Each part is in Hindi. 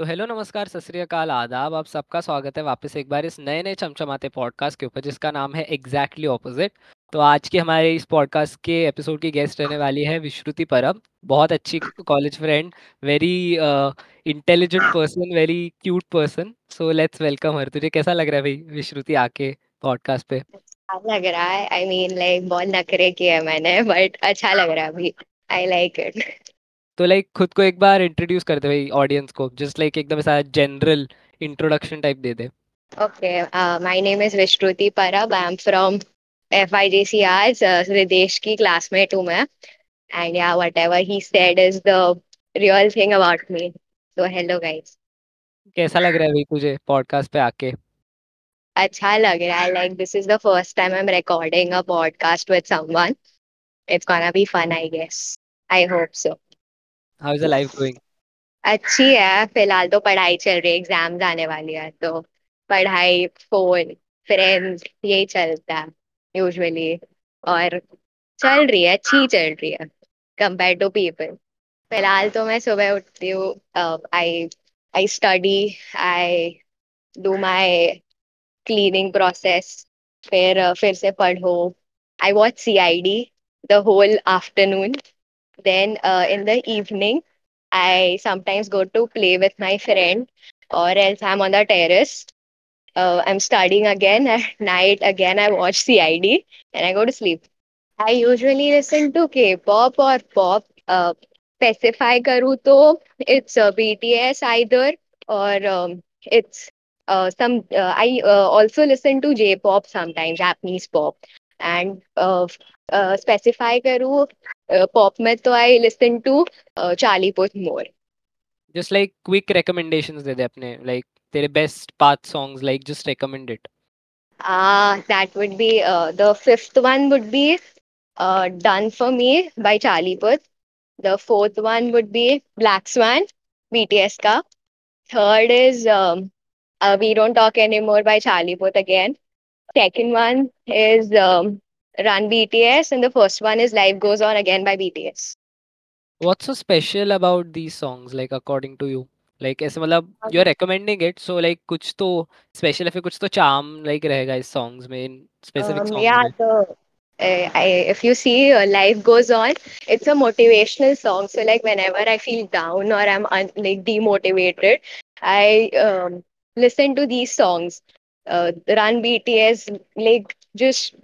तो हेलो, नमस्कार, सत श्री अकाल, आदाब, आप सबका स्वागत है वापस एक बार इस नए नए चमचमाते पॉडकास्ट के ऊपर, जिसका नाम है एग्जैक्टली exactly ऑपोजिट तो आज के हमारे इस पॉडकास्ट के एपिसोड की गेस्ट रहने वाली है विश्रुति परब, बहुत अच्छी college friend very intelligent person very cute person so let's welcome her तुझे कैसा लग रहा है भाई विश्रुति आके पॉडकास्ट पे? अच्छा लग रहा है। आई मीन लाइक बहुत नखरे किए मैंने बट अच्छा लग रहा है अभी। आई लाइक इट तो लाइक खुद को एक बार इंट्रोड्यूस करते भाई ऑडियंस को जस्ट लाइक एकदम ऐसा जनरल इंट्रोडक्शन टाइप दे दे। Okay my name is Vishruti Parab I am from hours Ridesh की क्लासमेट हूँ मैं। And yeah whatever he said is the real thing about me so hello guys कैसा लग रहा है भाई तुझे पॉडकास्ट पे आके? अच्छा लग रहा है। Like this is the first time I am recording a podcast with someone it's gonna be fun I guess I hope so how is the life going अच्छी है, फ़िलहाल तो पढ़ाई चल रही है एग्ज़ाम्स आने वाली है तो पढ़ाई फ़ोन फ्रेंड्स यही चलता है यूजुअली और चल रही है, अच्छी चल रही है कंपेयर टू पीपल फ़िलहाल तो मैं सुबह उठती हूँ I I study I do my cleaning process फिर फिर से पढ़ो। I watch C I D the whole afternoon Then uh, in the evening, I sometimes go to play with my friend, or else I'm on the terrace. Uh, I'm studying again at night. Again, I watch CID and I go to sleep. I usually listen to K-pop or pop. Uh, specify karu to it's uh, BTS either or um, it's uh, some. Uh, I uh, also listen to J-pop sometimes, Japanese pop, and uh, uh, specify karu करूँ पॉप में तो I listen to Charlie Puth more just like quick recommendations दे दे अपने like तेरे best path songs like just recommend it ah uh, that would be uh, the fifth one would be uh, done for me by charlie puth the fourth one would be black swan bts ka third is um, uh, we don't talk anymore by charlie puth again second one is um, run BTS, and the first one is Life Goes On again by BTS. What's so special about these songs, like according to you? Like ऐसे मतलब you're recommending it, so like कुछ तो special है फिर कुछ तो charm like रहेगा इस songs में in specific um, songs yeah, में. So, uh, I, if you see uh, life goes on it's a motivational song so like whenever i feel down or i'm un- like demotivated i um, listen to these songs uh, run bts like just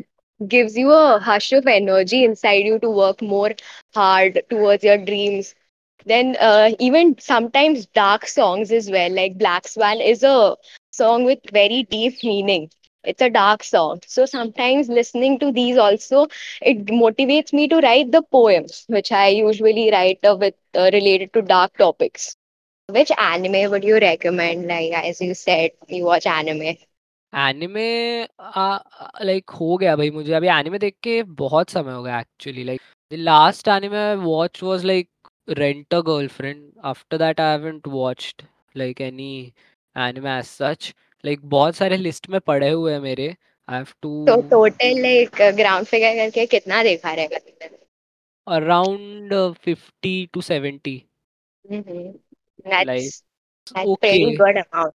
gives you a hush of energy inside you to work more hard towards your dreams. Then uh, even sometimes dark songs as well like black swan is a song with very deep meaning. It's a dark song. So sometimes listening to these also it motivates me to write the poems which i usually write uh, with uh, related to dark topics. Which anime would you recommend? Like as you said you watch anime anime like हो गया भाई मुझे। अभी एनिमे देख के बहुत समय हो गया actually like the last anime I watch was like rent a girlfriend after that I haven't watched like any anime as such like बहुत सारे लिस्ट में पड़े हुए हैं मेरे। आई हैव टू तो टोटल लाइक ग्राउंड फिगर करके कितना देखा रहेगा तुमने? Around 50 to 70 hmm that's like okay good amount.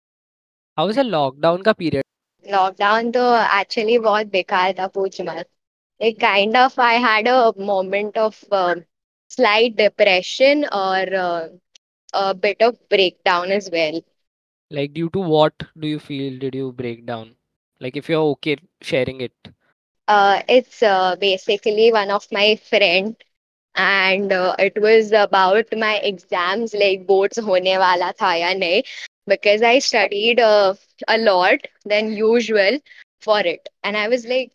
How is a lockdown का पीरियड लॉकडाउन तो एक्चुअली बहुत बेकार था पूछ मत। एक kind of I had a moment of slight depression और a bit of breakdown as well like due to what do you feel did you break down like if you are okay sharing it it's basically one of my friend and it was about my exams like boards होने वाला था या नहीं। Because I studied uh, a lot than usual for it. And I was like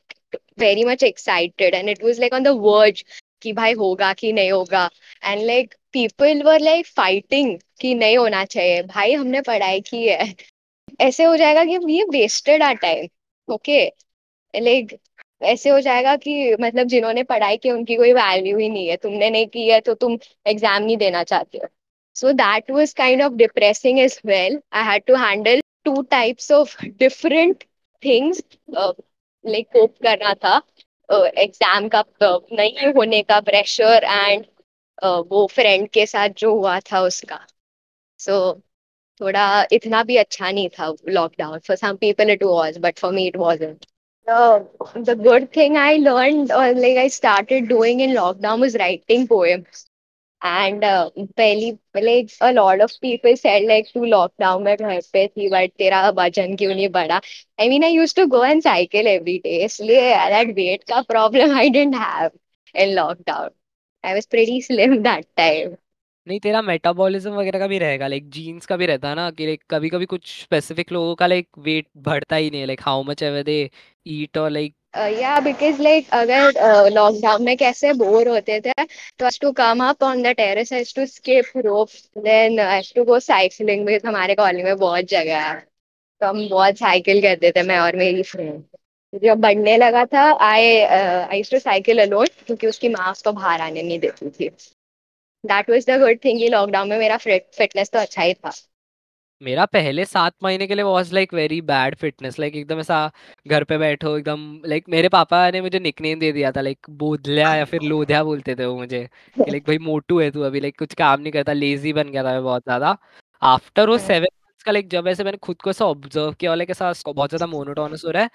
very much excited. And it was like on the verge कि भाई होगा कि नहीं होगा। And like people were like fighting कि नहीं होना चाहिए। भाई हमने पढ़ाई की है। ऐसे हो जाएगा कि ये wasted a time okay like ऐसे हो जाएगा कि मतलब जिन्होंने पढ़ाई की उनकी कोई वैल्यू ही नहीं है। तुमने नहीं की है तो तुम एग्ज़ाम नहीं देना चाहते हो। So that was kind of depressing as well. I had to handle two types of different things uh, like cope करना था एग्जाम uh, का uh, नहीं होने का प्रेशर एंड uh, वो फ्रेंड के साथ जो हुआ था उसका सो थोड़ा इतना भी अच्छा नहीं था lockdown for some people it was but for me it wasn't the the good thing I learned or like I started doing in lockdown was writing poems. And uh, पहली like a lot of people said like तू lockdown में घर पे थी but तेरा वज़न क्यों नहीं बढ़ा I mean I used to go and cycle every day इसलिए that weight का problem I didn't have in lockdown I was pretty slim that time नहीं तेरा मेटाबॉलिज्म वगैरह का भी रहेगा लाइक जीन्स का भी रहता है ना कि लाइक कभी कभी कुछ स्पेसिफिक लोगों का लाइक वेट बढ़ता ही नहीं है like how much ever they eat और लाइक या बिकॉज़ लाइक अगर लॉकडाउन में कैसे बोर होते थे तो to come up on the terrace has to skip rope then has to go cycling because हमारे कॉलेज में बहुत जगह है। तो हम बहुत साइकिल करते थे, मैं और मेरी फ्रेंड जब बढ़ने लगा था I I to cycle alone क्योंकि उसकी माँ उसको बाहर आने नहीं देती थी। That was the good thing lockdown में मेरा फिटनेस तो अच्छा ही था। मेरा पहले सात महीने के लिए was like very bad fitness like एकदम ऐसा घर पे बैठो एकदम लाइक मेरे पापा ने मुझे निकनेम दे दिया था लाइक बोधल्या या फिर लोधिया बोलते थे वो मुझे कि लाइक भाई मोटू है तू अभी लाइक कुछ काम नहीं करता लेजी बन गया था मैं बहुत ज़्यादा। आफ्टर वो सेवन मंथ्स का लाइक जब ऐसे मैंने खुद को ऐसा ऑब्ज़र्व किया लाइक ऐसा बहुत ज़्यादा मोनोटोनस हो रहा है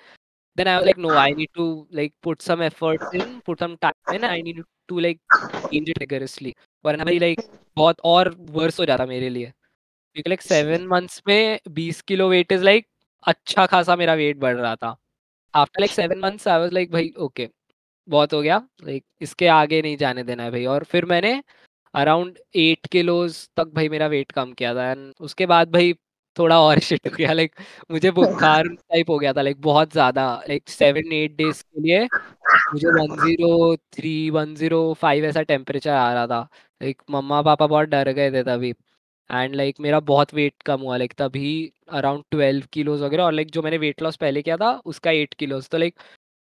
then I was like, no, I need to like put some effort in, put some time in. I need to like change it वरना भाई like बहुत और वर्स हो जाता मेरे लिए। लाइक सेवन मंथ्स में बीस किलो वेट इज़ लाइक अच्छा खासा मेरा वेट बढ़ रहा था। After like seven months I was like भाई ओके बहुत हो गया लाइक इसके आगे नहीं जाने देना है भाई। और फिर मैंने अराउंड एट किलोज तक भाई मेरा वेट कम किया था। एंड उसके बाद भाई थोड़ा और शिट हो गया लाइक मुझे बुखार टाइप हो गया था लाइक बहुत ज़्यादा लाइक सेवन एट डेज़ के लिए मुझे one zero three one zero five ऐसा टेम्परेचर आ रहा था। लाइक मम्मा पापा बहुत डर गए थे तभी। एंड लाइक मेरा बहुत वेट कम हुआ लाइक तभी अराउंड ट्वेल्व किलोज वगैरह और लाइक जो मैंने वेट लॉस पहले किया था उसका एट किलोज तो लाइक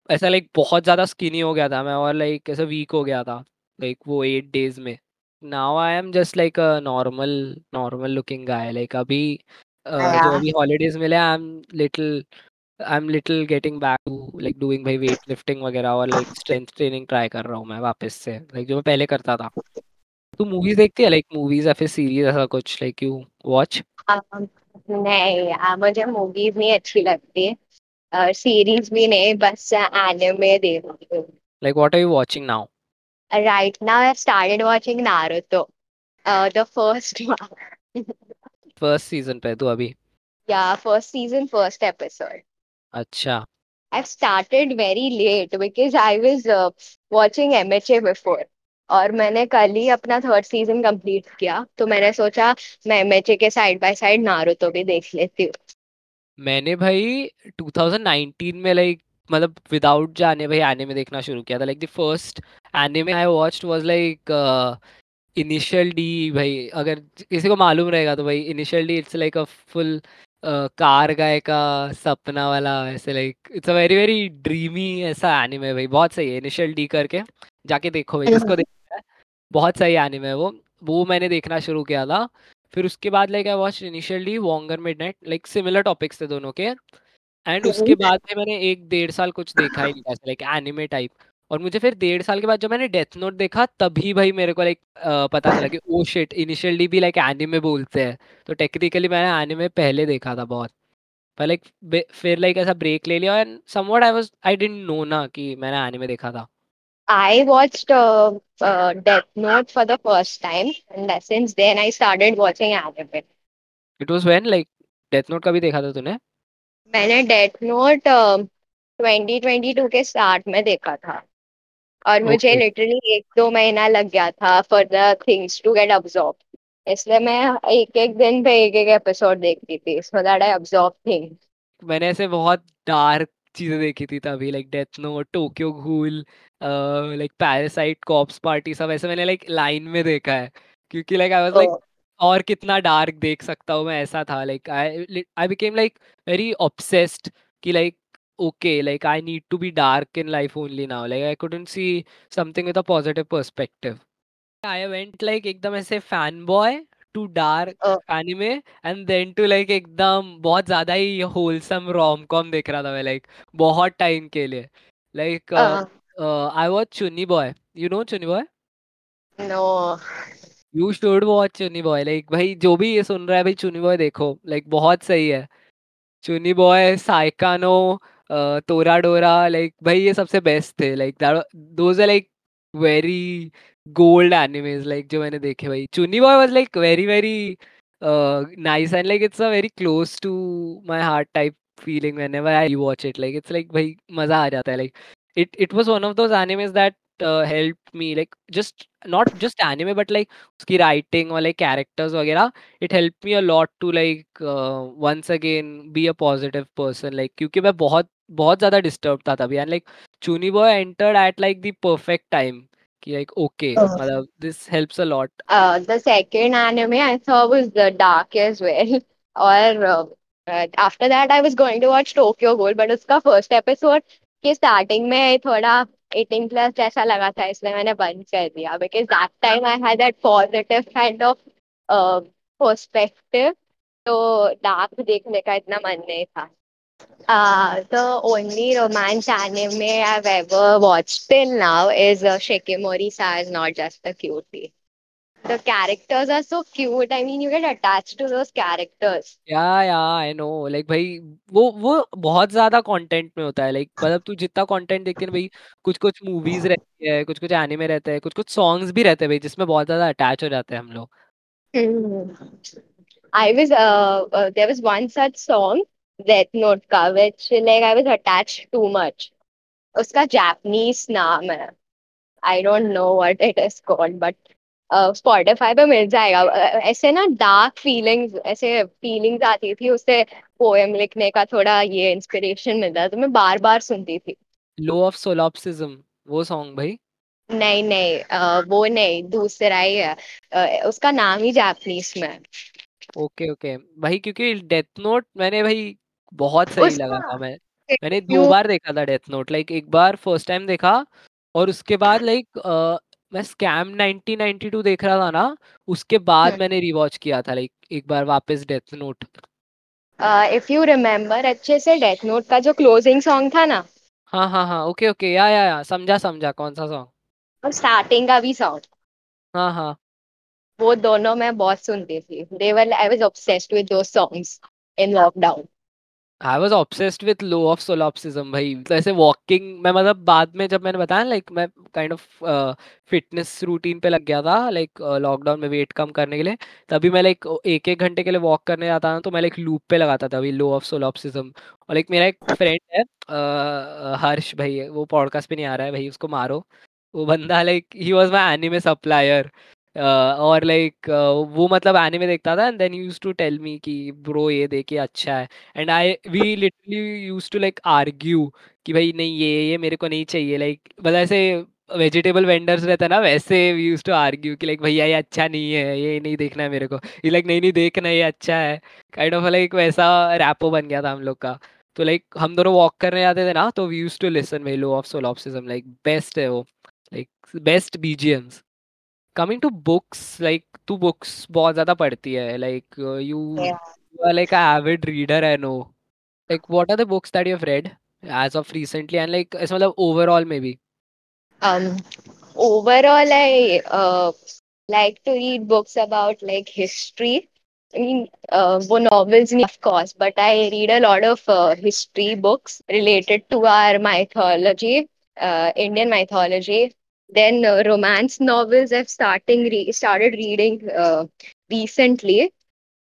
ऐसा लाइक बहुत ज़्यादा स्किनी हो गया था मैं और लाइक ऐसा वीक हो गया था लाइक वो एट डेज़ में. Now I am just like a normal normal looking guy like अभी uh, जो अभी हॉलीडेज मिले I am little I am little getting back to like doing भाई वेट लिफ्टिंग वगैरह और लाइक स्ट्रेंथ ट्रेनिंग ट्राई कर रहा हूँ मैं वापस से लाइक like, जो मैं पहले करता था। तू मूवीज़ देखती है लाइक मूवीज़ या फिर सीरीज़ ऐसा कुछ लाइक यू वॉच नहीं आ, मुझे मूवीज़ नहीं अच्छी लगती सीरीज़ भी नहीं बस एनिमे देखती हूँ like what are you watching now I've started watching Naruto uh, the first one first season पे तू अभी yeah first season first episode अच्छा started very late because I was uh, watching MHA before और मैंने कल ही अपना थर्ड सीज़न कंप्लीट किया तो मैंने सोचा मैं एमएचए के साइड बाय साइड नारुतो भी देख लेती हूँ। मैंने भाई 2019 में लाइक मतलब विदाउट जाने भाई एनिमे देखना शुरू किया था। Like the first anime I watched was like initial D भाई। अगर किसी को मालूम रहेगा तो भाई initial D it's like a full car guy का सपना वाला ऐसे like it's a very very dreamy ऐसा एनिमे भाई। बहुत सही है इनिशियल डी करके। जाके देखो भाई जिसको है बहुत सही एनिमे है वो। वो मैंने देखना शुरू किया था। फिर उसके बाद like I watch initially Wangan midnight like similar topics थे दोनों के। एंड उसके बाद में मैंने एक डेढ़ साल कुछ देखा ही नहीं लाइक एनिमे टाइप और मुझे फिर डेढ़ साल के बाद जब मैंने डेथ नोट देखा तभी भाई मेरे को लाइक पता चला कि ओ शिट इनिशियली भी लाइक एनिमे बोलते हैं। तो टेक्निकली मैंने एनिमे पहले देखा था बहुत। पर लाइक फिर लाइक ऐसा ब्रेक ले लिया। And somewhat I was I didn't know ना कि मैंने एनिमे देखा था। I watched uh, uh, Death Note for the first time, and since then I started watching anime. It was when like death note कभी देखा था तूने? मैंने death note twenty twenty two के स्टार्ट में देखा था। और मुझे ओके लिटरली एक दो महीना लग गया था for the things to get absorb इसलिए मैं एक एक दिन पे एक एक एपिसोड देखती थी so that I absorb things मैंने ऐसे बहुत डार्क चीज़ें देखी थी तभी like death note Tokyo ghoul like parasite corpse party सब ऐसे मैंने लाइक लाइन में देखा है। क्योंकि लाइक आई वाज लाइक और कितना डार्क देख सकता हूँ मैं ऐसा था like I I became like very obsessed कि like okay like i need to be dark in life only now. Like i couldn't see something with a positive perspective. I went like एकदम ऐसे fan boy to dark anime and then to like एकदम बहुत ज़्यादा ही होलसम रोम कॉम देख रहा था मैं लाइक बहुत टाइम के लिए। Like I watch Chuuni boy you know Chuuni boy no you should watch Chuuni boy like भाई जो भी ये सुन रहा है भाई चुनी बॉय देखो। लाइक बहुत सही है। चुनी बॉय साइकानो तोरा डोरा लाइक भाई ये सबसे बेस्ट थे। Like those are like very gold animes like जो मैंने देखे भाई। Chuuni boy was like very very nice and like it's a very close to my heart type feeling whenever I watch it. Like it's like भाई मज़ा आ जाता है. Like it it was one of those animes that uh, helped me like just not just anime but like उसकी writing और like characters वगैरह it helped me a lot to like uh, once again be a positive person like क्योंकि मैं बहुत बहुत ज़्यादा disturbed था तभी and like Chuni Boy entered at like the perfect time कि like okay Oh. मतलब this helps a lot. Uh, the second anime I saw was The Dark as well. और uh, after that I was going to watch Tokyo Ghoul, but उसका first episode कि स्टार्टिंग में थोड़ा एटीन प्लस जैसा लगा था, इसलिए मैंने बंद कर दिया। Because that time I had that positive kind of perspective तो डार्क देखने का इतना मन नहीं था। तो ओनली रोमांस आने में I ever watch till now is Shikimori's is not just a cutie The characters are so cute. I mean, you get attached to those characters. Yeah या आई नो लाइक भाई वो वो बहुत ज़्यादा कंटेंट में होता है लाइक मतलब तू जितना कंटेंट देखती है भाई कुछ कुछ मूवीज़ रहती है कुछ कुछ एनिमे रहते हैं कुछ कुछ सॉन्ग्स भी रहते हैं भाई जिसमें बहुत ज़्यादा अटैच हो जाते हैं हम लोग I was uh, uh there was one such song Death Note का which like I was attached too much. उसका Japanese नाम है. I don't know what it is called but Spotify पे मिल जाएगा। ऐसे ना डार्क फीलिंग्स ऐसे फीलिंग्स आती थी उससे पोएम लिखने का थोड़ा ये इंस्पिरेशन मिलता तो मैं बार बार सुनती थी। लो ऑफ़ सोलॉप्सिज्म वो सॉन्ग भाई? नहीं नहीं आ, वो नहीं दूसरा ही है। आ, उसका नाम ही जापानीज में ओके ओके। भाई क्योंकि डेथ नोट मैंने भाई बहुत सही लगा था मैं। मैंने दो बार देखा था डेथ नोट लाइक एक बार फ़र्स्ट टाइम देखा और उसके बाद लाइक मैं स्कैम 1992 देख रहा था ना उसके बाद हम्म। मैंने रिवॉच किया था लाइक एक बार वापस death note if you remember अच्छे से डेथ नोट का जो क्लोजिंग सॉन्ग था ना। हाँ हाँ हाँ okay okay yeah yeah yeah समझा समझा कौन सा सॉन्ग और स्टार्टिंग का भी सॉन्ग हाँ हाँ। वो दोनों मैं बहुत सुनती थी। They were I was obsessed with those songs in lockdown I was obsessed with law of solipsism भाई। तो ऐसे वॉकिंग मैं मतलब बाद में जब मैंने बताया लाइक मैं काइंड ऑफ़ फिटनेस रूटीन पे लग गया था लाइक लॉकडाउन में वेट कम करने के लिए तभी मैं लाइक एक एक घंटे के लिए वॉक करने जाता था तो मैं लाइक लूप पे लगाता था अभी लो ऑफ़ सोलॉप्सिज्म और लाइक मेरा एक फ्रेंड है uh, हर्ष भाई वो पॉडकास्ट पे नहीं आ रहा है भाई उसको मारो। वो बंदा like he was my anime supplier और लाइक वो मतलब एनिमे देखता था and then use to tell me कि, ब्रो, ये देखिए अच्छा है. And I we literally use to like argue कि भाई, नहीं, ये ये मेरे को नहीं चाहिए. लाइक मतलब ऐसे वेजिटेबल वेंडर्स रहता ना, वैसे वी यूज़ टू आर्ग्यू कि लाइक भैया, ये अच्छा नहीं है, ये नहीं देखना है मेरे को. ये लाइक नहीं नहीं, देखना, ये अच्छा है. काइंड ऑफ़ लाइक वैसा रैपो बन गया था हम लोग का। तो लाइक हम दोनों वॉक करने जाते थे ना तो we use to listen way law of solipsism like best है वो। Like best BGMs coming to books like तू बुक्स बहुत ज्यादा पढ़ती है like you are like a avid reader I know like what are the books that you've read as of recently and like as well overall maybe um overall i uh, like to read books about like history i mean uh, wo novels of course but i read a lot of uh, history books related to our mythology uh, indian mythology then uh, romance novels I've starting re- started reading uh, recently.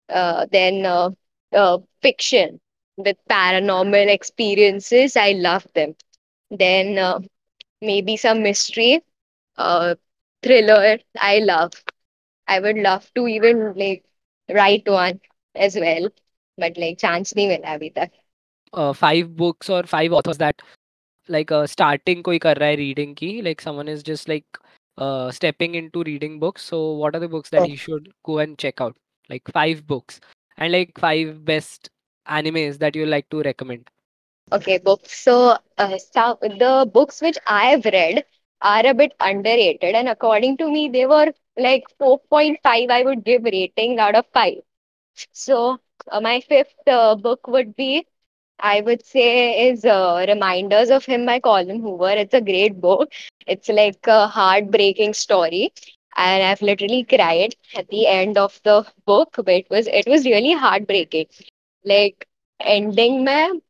Uh, then uh, uh, fiction with paranormal experiences. I love them. Then uh, maybe some mystery, uh, thriller. I love. I would love to even like write one as well, but like chance nahi mila abhi tak. Uh, five books or five authors that like a starting koi kar raha hai reading ki like someone is just like uh, stepping into reading books. So what are the books that oh. he should go and check out? Like five books. And like five best animes that you like to recommend. Okay books. So, uh, so the books which i have read are a bit underrated. And according to me they were like 4.5 i would give rating out of 5 so uh, my fifth uh, book would be I would say, is uh, Reminders of Him by Colin Hoover. It's a great book. It's like a heartbreaking story. and I've literally cried at the end of the book. But it was it was really heartbreaking. Like ending mein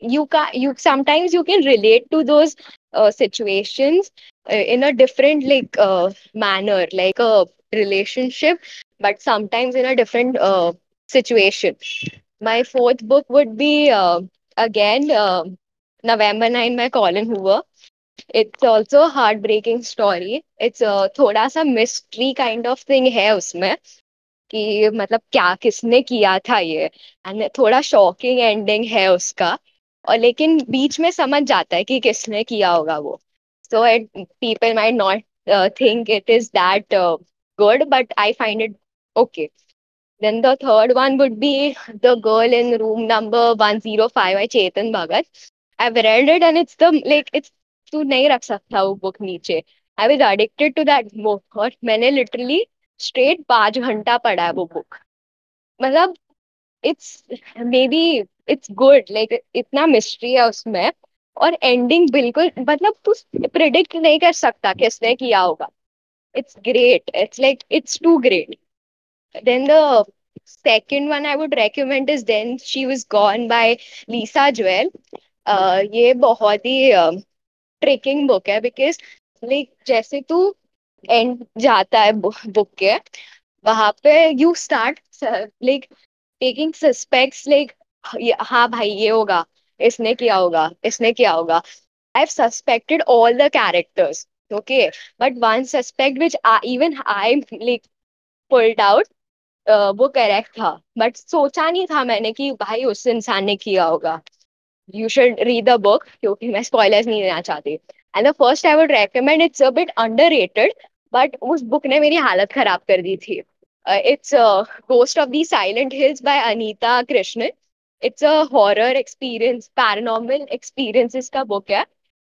you can you sometimes you can relate to those uh, situations uh, in a different like uh, manner, like a relationship, but sometimes in a different uh, situation. My fourth book would be uh, again uh, November 9 by Colin Hoover. It's also a heartbreaking story. It's a थोड़ा सा mystery kind of thing है उसमें कि मतलब क्या किसने किया था ये एंड थोड़ा शॉकिंग एंडिंग है उसका और लेकिन बीच में समझ जाता है कि किसने किया होगा वो so it people might not think it is that good but I find it okay Then the third one would be The Girl in Room Number 105 by Chetan Bhagat. I've read it and it's the, like, it's, तू नहीं रख सकता वो बुक नीचे। I was addicted to that book और मैंने लिटरली स्ट्रेट पाँच घंटा पढ़ा है वो बुक मतलब it's maybe it's good like इतना मिस्ट्री है उसमें और एंडिंग बिल्कुल मतलब तू प्रिडिक्ट नहीं कर सकता किसने किया होगा। It's great it's like it's too great then the second one I would recommend is Then She Was Gone by Lisa Joel. Uh, ये बहुत ही ट्रिकिंग बुक है बिकॉज़ लाइक जैसे तू एंड जाता है बुक के वहाँ पे you start like taking suspects like हाँ भाई ये होगा इसने किया होगा इसने किया होगा I have suspected all the characters okay but one suspect which even I like pulled out वो करेक्ट था। बट सोचा नहीं था मैंने कि भाई उस इंसान ने किया होगा। You should read the book क्योंकि मैं स्पॉयलर्स नहीं देना चाहती। And the first I would recommend it's a bit under but उस बुक ने मेरी हालत खराब कर दी थी। It's ghost of the silent hills by Anita Krishna it's a horror experience paranormal experiences का बुक है।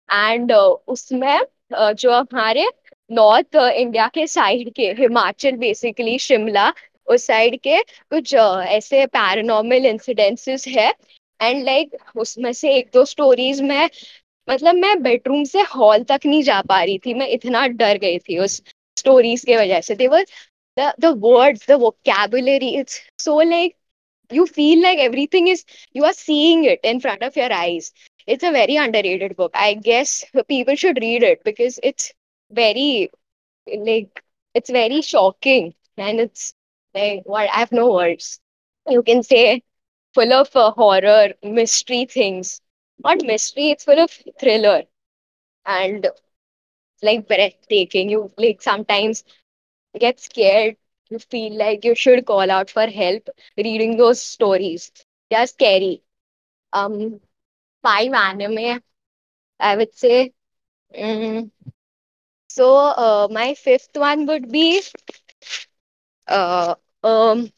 एंड उसमें जो हमारे नॉर्थ इंडिया के साइड के हिमाचल बेसिकली शिमला उस साइड के कुछ ऐसे पैरानॉर्मल इंसिडेंसेस है। एंड लाइक उसमें से एक दो स्टोरीज में मतलब मैं बेडरूम से हॉल तक नहीं जा पा रही थी। मैं इतना डर गई थी उस स्टोरीज के वजह से। The way the word the vocabulary it's so like you feel like everything is you are seeing it in front of your eyes it's a very underrated book I guess people should read it because it's very like it's very shocking and it's like what i have no words you can say full of uh, horror, mystery things. Not mystery, it's full of thriller and like breathtaking. You like sometimes get scared. You feel like you should call out for help reading those stories. They are scary. Um, five anime, I would say. Mm. So uh, my fifth one would be uh, um,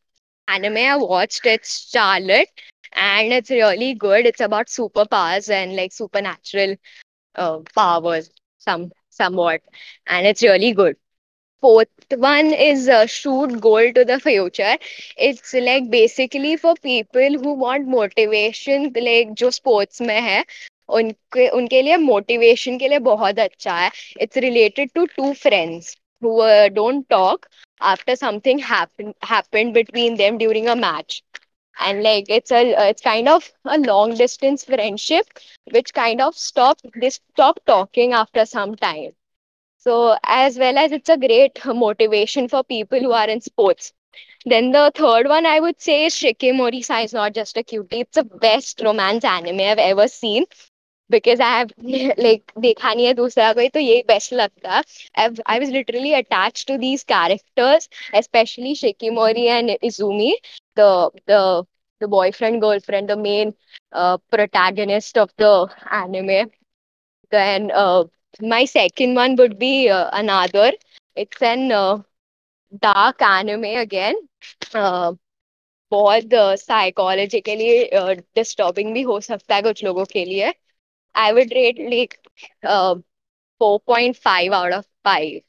anime I watched. It's Charlotte, and it's really good. It's about superpowers and like supernatural uh, powers, some somewhat, and it's really good. Fourth one is uh, shoot goal to the future. It's like basically for people who want motivation, like जो sports में है उनके उनके लिए मोटिवेशन के लिए बहुत अच्छा है it's related to to friends who uh, don't talk after something happened happened between them during a match. And like it's a it's kind of a long distance friendship which kind of stop they stop talking after some time. So as well as it's a great motivation for people who are in sports. Then the third one i would say is shikimori sai is not just a cutie. It's the best romance anime i've ever seen because I have like देखा नहीं है दूसरा कोई तो यही बेस्ट लगता। I was literally attach to these characters specially Shikimori and Izumi the the boyfriend girlfriend the main protagonist of the anime then my second one would be another it's an dark anime again बहुत साइकोलॉजिकली डिस्टर्बिंग भी हो सकता है कुछ लोगों के लिए। I would rate like uh, 4.5 out of 5,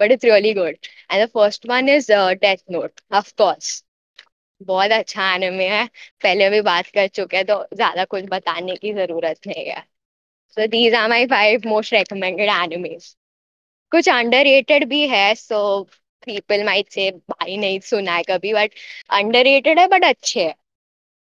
but it's really good. And the first one is uh, Death Note, of course. बहुत अच्छा एनिमे है पहले अभी बात कर चुके हैं तो ज़्यादा कुछ बताने की ज़रूरत नहीं है so these are my five most recommended animes कुछ अंडर भी है सो पीपल माइट से भाई नहीं सुना है कभी बट अंडर है बट अच्छे है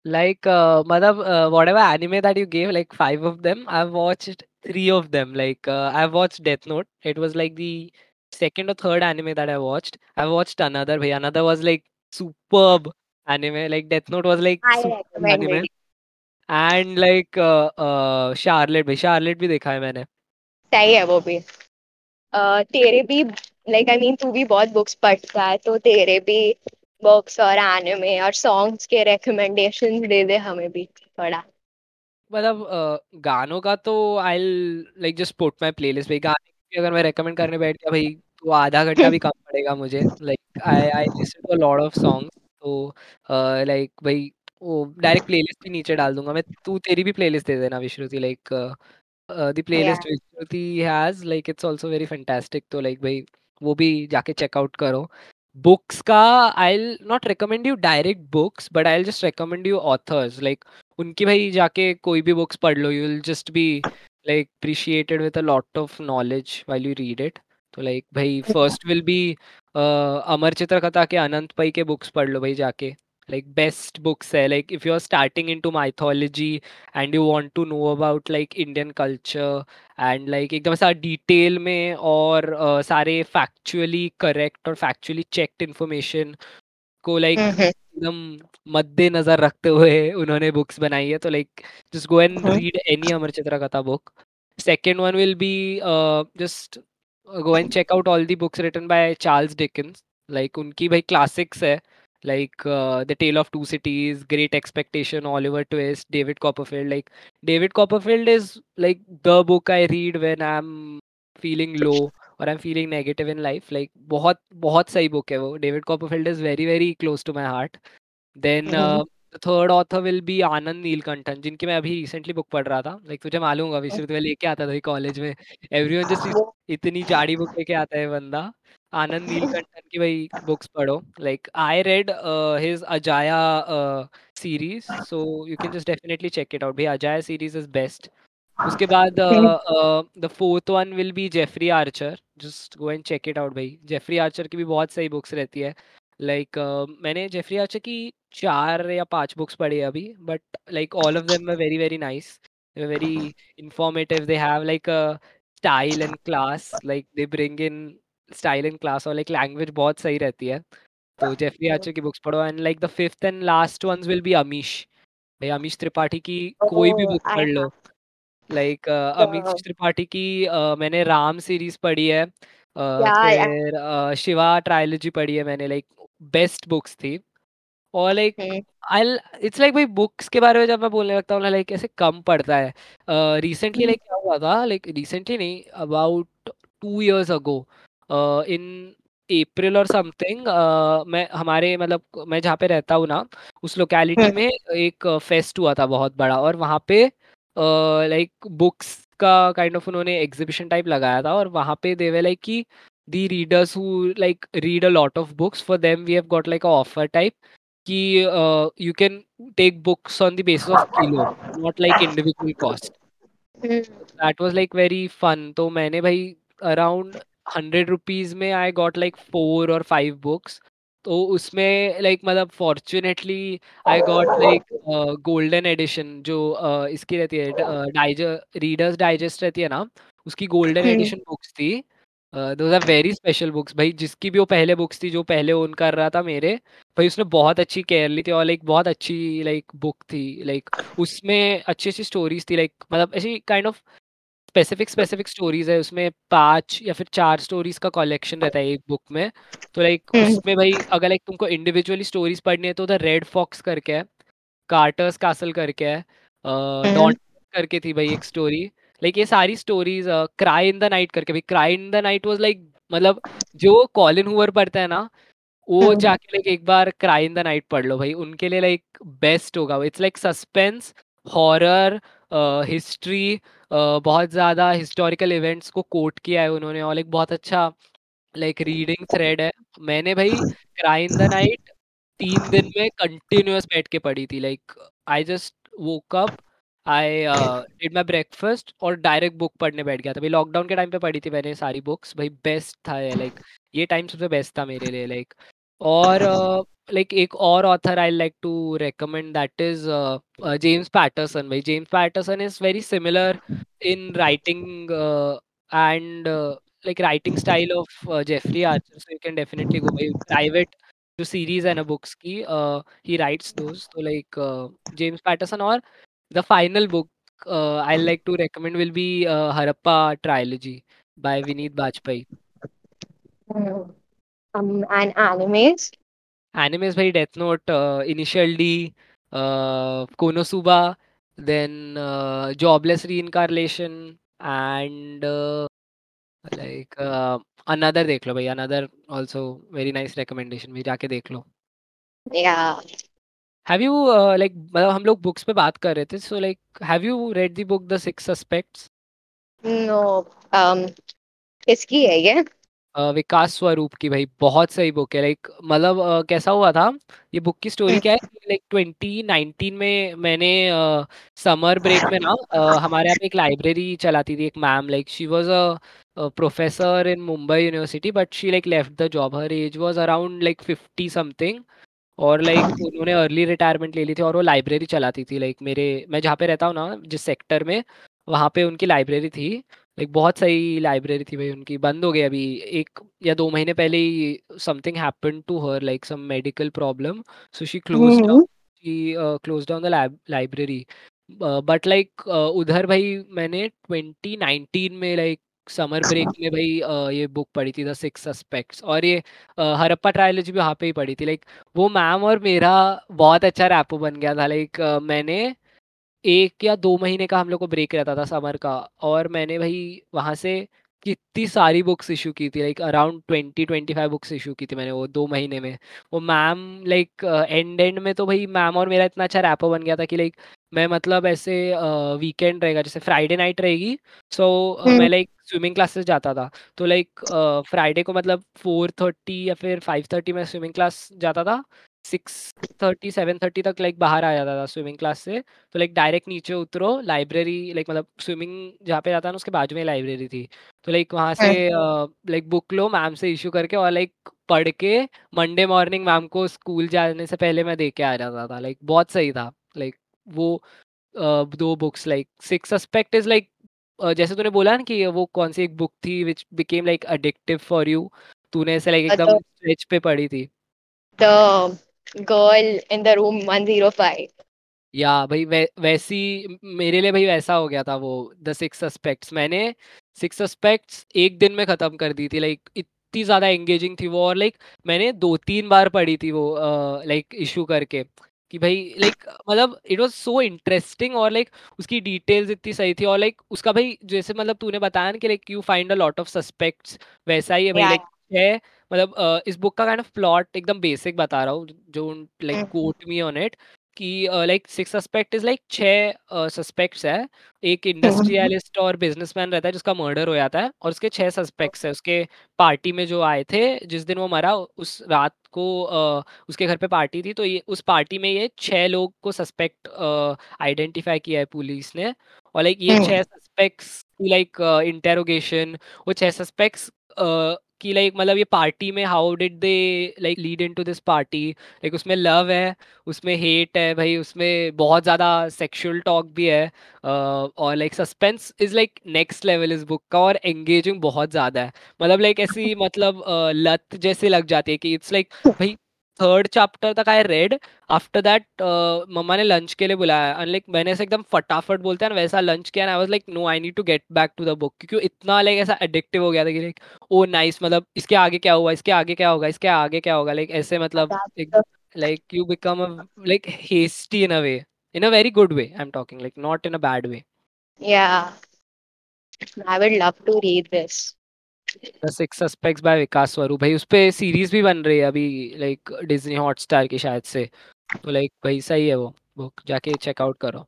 Like, uh, matlab, uh, whatever anime that you gave, like five of them, I've watched three of them. Like, uh, I've watched Death Note. It was like the second or third anime that I watched. I watched another. Bhai, another was like superb anime. Like Death Note was like superb anime. Recommended And like uh, uh, Charlotte, भाई Charlotte भी देखा है मैंने. सही है वो भी अ, तेरे भी लाइक आई मीन तू भी बहुत बुक्स पढ़ता है तो तेरे भी बुक्स और एनिमे और सॉन्ग्स के रिकमेंडेशन दे दे हमें भी थोड़ा। मतलब गानों का तो I like just put my playlist भाई गाने की अगर मैं रेकमेंड करने बैठ गया भाई तो आधा घंटा भी कम पड़ेगा मुझे। Like I I listen to a lot of songs तो लाइक भाई वो डायरेक्ट प्लेलिस्ट भी नीचे डाल दूँगा। मैं तू तेरी भी प्लेलिस्ट दे देना Vishruti like the playlist Vishruti has like it's also very fantastic तो लाइक भाई वो भी जाके चेकआउट करो। बुक्स का I not recommend you direct books but I just recommend you authors like उनकी भाई जाके कोई भी बुक्स पढ़ लो you will just be like appreciated with a lot of knowledge while you read it तो लाइक भाई first will be Amar Chitra Katha के अनंत पाई के बुक्स पढ़ लो भाई जाके। बेस्ट बुक्स है like if you are starting into mythology and you want to know about like Indian culture and like एकदम सा डिटेल में और uh, सारे फैक्चुअली करेक्ट और फैक्चुअली चेक्ड इंफॉर्मेशन को लाइक एकदम मद्देनजर रखते हुए उन्होंने बुक्स बनाई है तो like just go and read any Amar Chitra Katha book second one will be just go and check out all the books written by Charles Dickens like उनकी भाई क्लासिक्स है। like uh, the tale of two cities great expectation oliver twist david copperfield like david copperfield is like the book i read when i'm feeling low or i'm feeling negative in life like बहुत बहुत सही book है वो david copperfield is very very close to my heart then uh, author will author will be Anand Neelakantan जिनकी मैं अभी रिसेंटली बुक पढ़ रहा था। लाइक तुझे मालूम होगा विश्रुत में लेके आता था कॉलेज में। एवरीवन जस्ट इतनी जाड़ी बुक लेके आता है बंदा। आनंद नीलकंठन की भाई बुक्स पढ़ो। Like I read his Ajaya series so you can just definitely check it out भाई अजाया सीरीज़ इज़ बेस्ट उसके बाद the fourth one will be Jeffrey Archer just go and check it out भाई। जेफरी आर्चर की भी बहुत सही बुक्स रहती है। लाइक like, uh, मैंने जेफरी आर्चर की चार या पाँच बुक्स पढ़ी है अभी but like all of them are very very nice very informative they have like style and class like they bring in style and class और लाइक लैंग्वेज बहुत सही रहती है। तो जेफरी आर्चर की बुक्स पढ़ो and like the fifth and last ones will be Amish भाई अमीश त्रिपाठी की कोई भी बुक पढ़ लो। लाइक अमीश त्रिपाठी की uh, मैंने राम सीरीज़ पढ़ी है। Uh, फिर uh, शिवा ट्रायोलॉजी पढ़ी है मैंने लाइक बेस्ट बुक्स थी। और लाइक आई इट्स लाइक भाई बुक्स के बारे में जब मैं बोलने लगता हूँ ना लाइक ऐसे कम पड़ता है। रिसेंटली लाइक क्या हुआ था? लाइक रिसेंटली नहीं about two years ago in April or something मैं हमारे मतलब मैं जहाँ पे रहता हूँ ना उस लोकेलिटी में एक फेस्ट हुआ था बहुत बड़ा और वहाँ पे लाइक बुक्स का काइंड ऑफ़ उन्होंने एग्जीबिशन टाइप लगाया था और वहाँ पे देवे लाइक कि the readers who like read a lot of books for them we have got like a offer type कि uh, you can take books on the basis of kilo not like individual cost. That was like very fun. तो मैंने भाई around हंड्रेड रुपीज़ में I got like four or five books तो उसमें लाइक मतलब fortunately I got like golden edition जो uh, इसकी रहती है डाइजर रीडर्स डाइजेस्ट रहती है ना उसकी गोल्डन एडिशन बुक्स थी। Those are very special books भाई जिसकी भी वो पहले बुक्स थी जो पहले ओन कर रहा था मेरे भाई उसने बहुत अच्छी केयर ली थी और लाइक बहुत अच्छी लाइक बुक थी। लाइक उसमें अच्छी अच्छी स्टोरीज थी। लाइक मतलब ऐसी kind of specific specific stories है। उसमें पाँच या फिर चार स्टोरीज का कलेक्शन रहता है एक बुक में। तो लाइक उसमें भाई अगर लाइक तुमको इंडिविजुअली स्टोरीज पढ़नी है तो उधर रेड फॉक्स करके है कार्टर्स कासल करके है डॉट करके थी भाई एक स्टोरी लाइक ये सारी stories cry in the night करके भाई cry in the night was like मतलब जो कॉलिन हुवर पढ़ता है ना वो जाके लाइक एक बार क्राई इन द नाइट पढ़ लो भाई उनके लिए लाइक बेस्ट होगा। It's like suspense horror history बहुत ज़्यादा हिस्टोरिकल इवेंट्स को कोट किया है उन्होंने और एक बहुत अच्छा लाइक रीडिंग थ्रेड है। मैंने भाई क्राई इन द नाइट तीन दिन में कंटिन्यूस बैठ के पढ़ी थी like I just woke up I did my breakfast और डायरेक्ट बुक पढ़ने बैठ गया था। भाई लॉकडाउन के टाइम पे पढ़ी थी मैंने सारी बुक्स भाई बेस्ट था लाइक ये टाइम सबसे बेस्ट था मेरे लिए लाइक और लाइक एक और author I like to recommend that is James Patterson भाई James Patterson is very similar in writing and like writing style of uh, Jeffrey Archer. So you can definitely go by private जो सीरीज़ है ना बुक्स की ही राइट्स दोस तो like James the final book uh, I hmm. like to recommend will be uh, Harappa Trilogy by Vineet Bajpai. Hmm. Um, and animes. Animes by Death Note, uh, Initial D, uh, Konosuba, then uh, Jobless Reincarnation, and uh, like uh, another. Dekh bhai, another also very nice recommendation. Bhai, jaake dekh. Yeah. Have you like मतलब हम लोग बुक्स पे बात कर रहे थे so like have you read the book the six suspects no um किसकी है ये? विकास स्वरूप की भाई बहुत सही बुक है। लाइक मतलब कैसा हुआ था? ये बुक की स्टोरी क्या है? लाइक 2019 में मैंने समर ब्रेक में ना हमारे यहाँ पे एक लाइब्रेरी चलाती थी एक ma'am like she was a professor in Mumbai university but she like left the job her age was around like 50 something और लाइक उन्होंने अर्ली रिटायरमेंट ले ली थी और वो लाइब्रेरी चलाती थी लाइक मेरे मैं जहाँ पे रहता हूँ ना जिस सेक्टर में वहाँ पे उनकी लाइब्रेरी थी लाइक बहुत सही लाइब्रेरी थी भाई उनकी बंद हो गई अभी एक या दो महीने पहले ही something happen to her like some medical problem so she close down she close down the library but like उधर भाई मैंने 2019 में लाइक समर ब्रेक में भाई ये बुक पढ़ी थी द सिक्स सस्पेक्ट्स और ये हरप्पा ट्रायलॉजी भी वहाँ पे ही पढ़ी थी। लाइक वो मैम और मेरा बहुत अच्छा रैपो बन गया था। लाइक मैंने एक या दो महीने का हम लोग को ब्रेक रहता था समर का और मैंने भाई वहाँ से कितनी सारी बुक्स इशू की थी। Like around twenty twenty five books issue की थी मैंने वो दो महीने में। वो मैम लाइक एंड एंड में तो भाई मैम और मेरा इतना अच्छा रैपो बन गया था कि लाइक मैं मतलब ऐसे वीकेंड रहेगा जैसे फ्राइडे नाइट रहेगी सो मैं लाइक स्विमिंग क्लासेस जाता था। तो लाइक फ्राइडे को मतलब फोर थर्टी या फिर फाइव थर्टी में स्विमिंग क्लास जाता था। सिक्स थर्टी सेवन थर्टी तक लाइक बाहर आ जाता था स्विमिंग क्लास से। तो लाइक डायरेक्ट नीचे उतरो लाइब्रेरी लाइक मतलब स्विमिंग जहाँ पे जाता ना उसके बाजू में लाइब्रेरी थी। तो लाइक वहाँ से लाइक बुक लो मैम से इशू करके और लाइक पढ़ के मंडे मॉर्निंग मैम को स्कूल जाने से पहले मैं दे के आ जाता था। लाइक बहुत सही था। लाइक वो दो books like six suspect is like जैसे तूने बोला ना कि वो कौन सी एक बुक थी which became like addictive for you तूने ऐसे लाइक एकदम स्ट्रेच पे पढ़ी थी। The girl in the room 105 या भाई वै, वैसी मेरे लिए भाई वैसा हो गया था वो द सिक्स सस्पेक्ट्स मैंने सिक्स सस्पेक्ट्स एक दिन में ख़त्म कर दी थी लाइक इतनी ज़्यादा एंगेजिंग थी वो और लाइक मैंने दो तीन बार पढ़ी थी वो लाइक इशू करके। कि भाई लाइक मतलब इट वाज सो इंटरेस्टिंग और लाइक उसकी डिटेल्स इतनी सही थी और लाइक उसका भाई जैसे मतलब तूने बताया ना कि like you find a lot of suspects वैसा ही है भाई लाइक है मतलब इस बुक का काइंड ऑफ़ प्लॉट एकदम बेसिक बता रहा हूँ जो like quote me on it कि like six suspect is like छह सस्पेक्ट्स है। एक इंडस्ट्रियलिस्ट और बिजनेसमैन रहता है जिसका मर्डर हो जाता है और उसके छह सस्पेक्ट्स है। उसके पार्टी में जो आए थे जिस दिन वो मरा उस रात को uh, उसके घर पे पार्टी थी तो ये उस पार्टी में ये छह लोग को सस्पेक्ट आइडेंटिफाई किया है पुलिस ने। और लाइक ये छह सस्पेक्ट्स लाइक इंटेरोगेशन वो छह सस्पेक्ट्स कि लाइक मतलब ये पार्टी में how did they like lead into this party like उसमें लव है उसमें हेट है भाई उसमें बहुत ज़्यादा सेक्शुअल टॉक भी है uh, और like suspense is like next level इस बुक का और एंगेजिंग बहुत ज़्यादा है। मतलब लाइक ऐसी मतलब uh, लत जैसे लग जाती है कि इट्स लाइक भाई थर्ड चैप्टर तक आई रेड आफ्टर दैट मम्मा ने लंच के लिए बुलाया। एंड लाइक मैंने ऐसे एकदम फटाफट बोलते हैं वैसा लंच किया I was like no I need to get back to the book क्योंकि इतना लाइक ऐसा एडिक्टिव हो गया था कि लाइक ओ नाइस मतलब इसके आगे क्या हुआ इसके आगे क्या होगा इसके आगे क्या होगा? लाइक ऐसे मतलब like you become like hasty in a way in a very good way I am talking like not in a bad way या I would love to read this the six suspects by Vikas Swarup भाई उस पे सीरीज़ भी बन रही है अभी लाइक डिज्नी हॉटस्टार की शायद से। तो लाइक भाई सही है वो बुक जाके चेकआउट करो।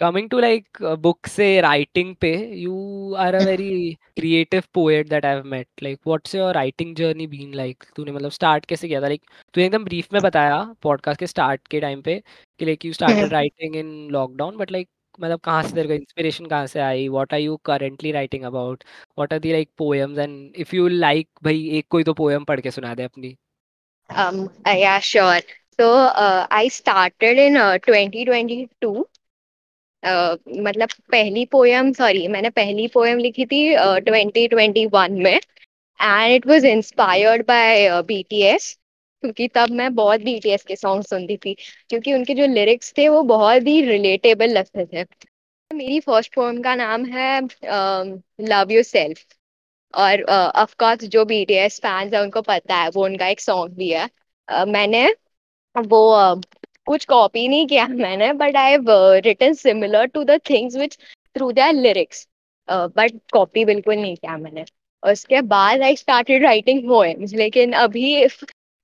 कमिंग टू लाइक बुक से राइटिंग पे you are a very creative poet that I have met like what's your writing journey been like तूने मतलब स्टार्ट कैसे किया था? लाइक तूने एकदम ब्रीफ में बताया पॉडकास्ट के स्टार्ट के टाइम पे कि like you started writing in lockdown but like मतलब कहाँ से तेरे इंस्पिरेशन कहाँ से आई? What are you currently writing about what are the like poems and if you like भाई एक कोई तो पोएम पढ़ के सुना दे अपनी। Um uh, yeah sure. So uh, i started in uh, 2022 uh, मतलब पहली पोयम सॉरी मैंने पहली पोयम लिखी थी ट्वेंटी ट्वेंटी वन में. And it was inspired by BTS क्योंकि तब मैं बहुत बीटीएस के सॉन्ग सुनती थी। क्योंकि उनके जो लिरिक्स थे वो बहुत ही रिलेटेबल लगते थे। मेरी फ़र्स्ट पोएम का नाम है लव यू सेल्फ और ऑफ़ uh, जो बीटीएस फैंस है उनको पता है वो उनका एक सॉन्ग भी है। uh, मैंने वो uh, कुछ कॉपी नहीं किया मैंने but I written similar to the things which through their lyrics but copy बिल्कुल नहीं किया मैंने। उसके बाद आई स्टार्टेड राइटिंग पोएम्स लेकिन अभी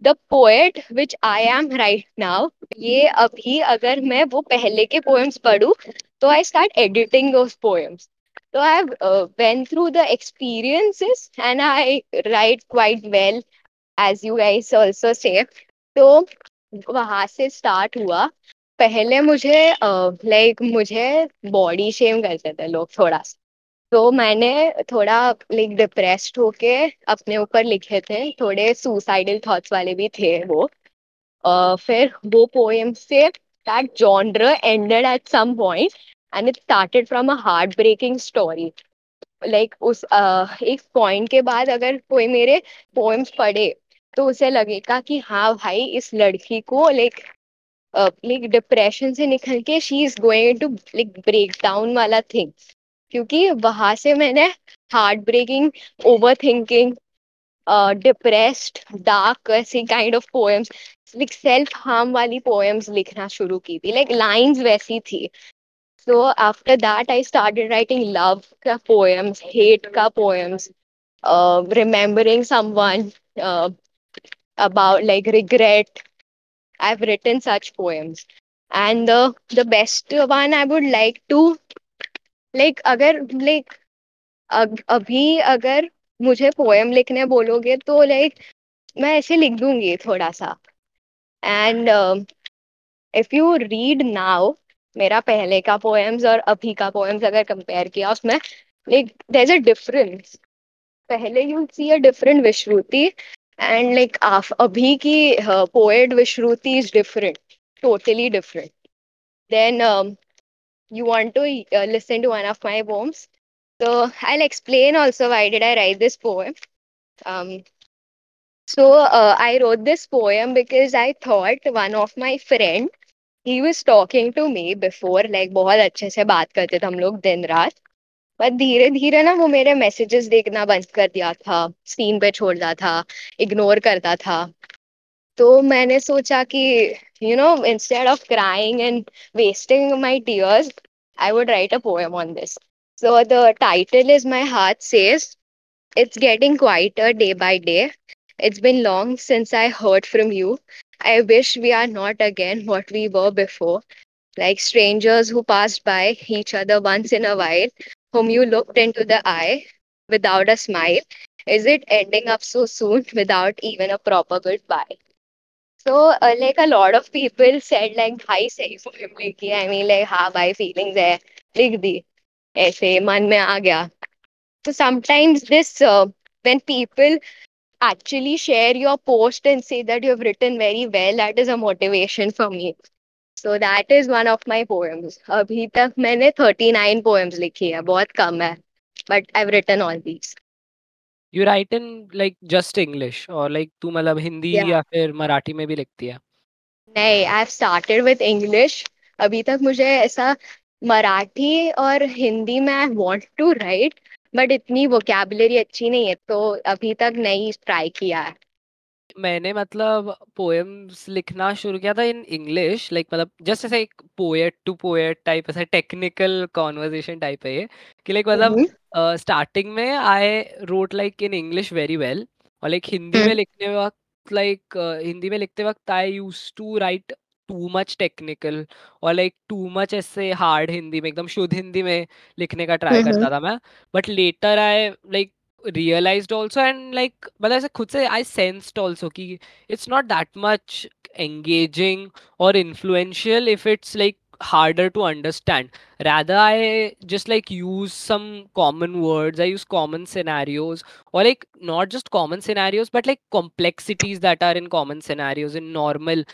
the poet which I am right now ये अभी अगर मैं वो पहले के पोएम्स पढ़ू तो I start editing those poems I've uh, went through the experiences and I write quite well, as you guys also say. तो वहाँ से स्टार्ट हुआ। पहले मुझे लाइक uh, like, मुझे बॉडी शेम करते थे लोग थोड़ा सा। तो मैंने थोड़ा लाइक डिप्रेस्ड होके अपने ऊपर लिखे थे थोड़े सुसाइडल थॉट्स वाले भी थे वो। uh, फिर वो पोएम से that genre ended at some point and it started from a heartbreaking story like उस uh, एक पॉइंट के बाद अगर कोई मेरे पोएम्स पढ़े तो उसे लगेगा कि हाँ भाई इस लड़की को लाइक लाइक डिप्रेशन से निकल के she is going to like break down वाला थिंग क्योंकि वहाँ से मैंने heart breaking over thinking depressed dark ऐसी kind of poems like self harm वाली पोएम्स लिखना शुरू की थी। लाइक like, लाइंस वैसी थी। So after that I start writing love का पोएम्स हेट का poems remembering someone about like regret I have written such poems and the best one I would like to like अगर like अभी अगर मुझे पोएम लिखने बोलोगे तो लाइक मैं ऐसे लिख दूँगी थोड़ा सा। And if you read now मेरा पहले का पोएम्स और अभी का पोएम्स अगर कंपेयर किया उसमें लाइक देर अ डिफरेंस पहले you see a different Vishruti and like अभी की poet Vishruti is different totally different um, you want to uh, listen to one of my poems so i'll explain also why did i write this poem um, so uh, i wrote this poem because i thought one of my friend he was talking to me before like बहुत अच्छे से बात करते थे हम लोग दिन रात पर धीरे धीरे ना वो मेरे मैसेजेस देखना बंद कर दिया था स्क्रीन पे छोड़ता था इग्नोर करता था तो मैंने सोचा कि you know, instead of crying and wasting my tears, I would write a poem on this. So the title is My Heart Says, It's Getting Quieter Day by Day. It's been long since I heard from you. I wish we are not again what we were before, like strangers who passed by each other once in a while, whom you looked into the eye without a smile. Is it ending up so soon without even a proper goodbye? So, uh, like a lot of people said, like, hi, safe. I mean, like, ha, bhai, feelings hai. Likh di. Aise, man mein aa gaya. So, sometimes this, uh, when people actually share your post and say that you've written very well, that is a motivation for me. So, that is one of my poems. Abhi tak maine 39 poems likhi hai. Bahut kam hai. But I've written all these. You write in like just English और लाइक तू मतलब हिंदी या फिर मराठी में भी लिखती है? नहीं I have started with English अभी तक मुझे ऐसा मराठी और हिंदी में I want to write but इतनी वोकैबुलरी अच्छी नहीं है तो अभी तक नहीं ट्राई किया है। मैंने मतलब पोएम्स लिखना शुरू किया था इन इंग्लिश लाइक मतलब जस्ट ऐसे एक पोएट टू पोएट टाइप ऐसा टेक्निकल कॉन्वर्जेशन टाइप है ये कि लाइक मतलब स्टार्टिंग में I wrote like in English very well और लाइक हिंदी में लिखने वक्त लाइक हिंदी में लिखते वक्त I use to write too much technical और लाइक टू मच ऐसे हार्ड हिंदी में एकदम शुद्ध हिंदी में लिखने का ट्राई हम्म करता था मैं। But later I like realized also and like but as i could say i sensed also ki it's not that much engaging or influential if it's like harder to understand. Rather i just like use some common words i use common scenarios or like not just common scenarios but like complexities that are in common scenarios in normal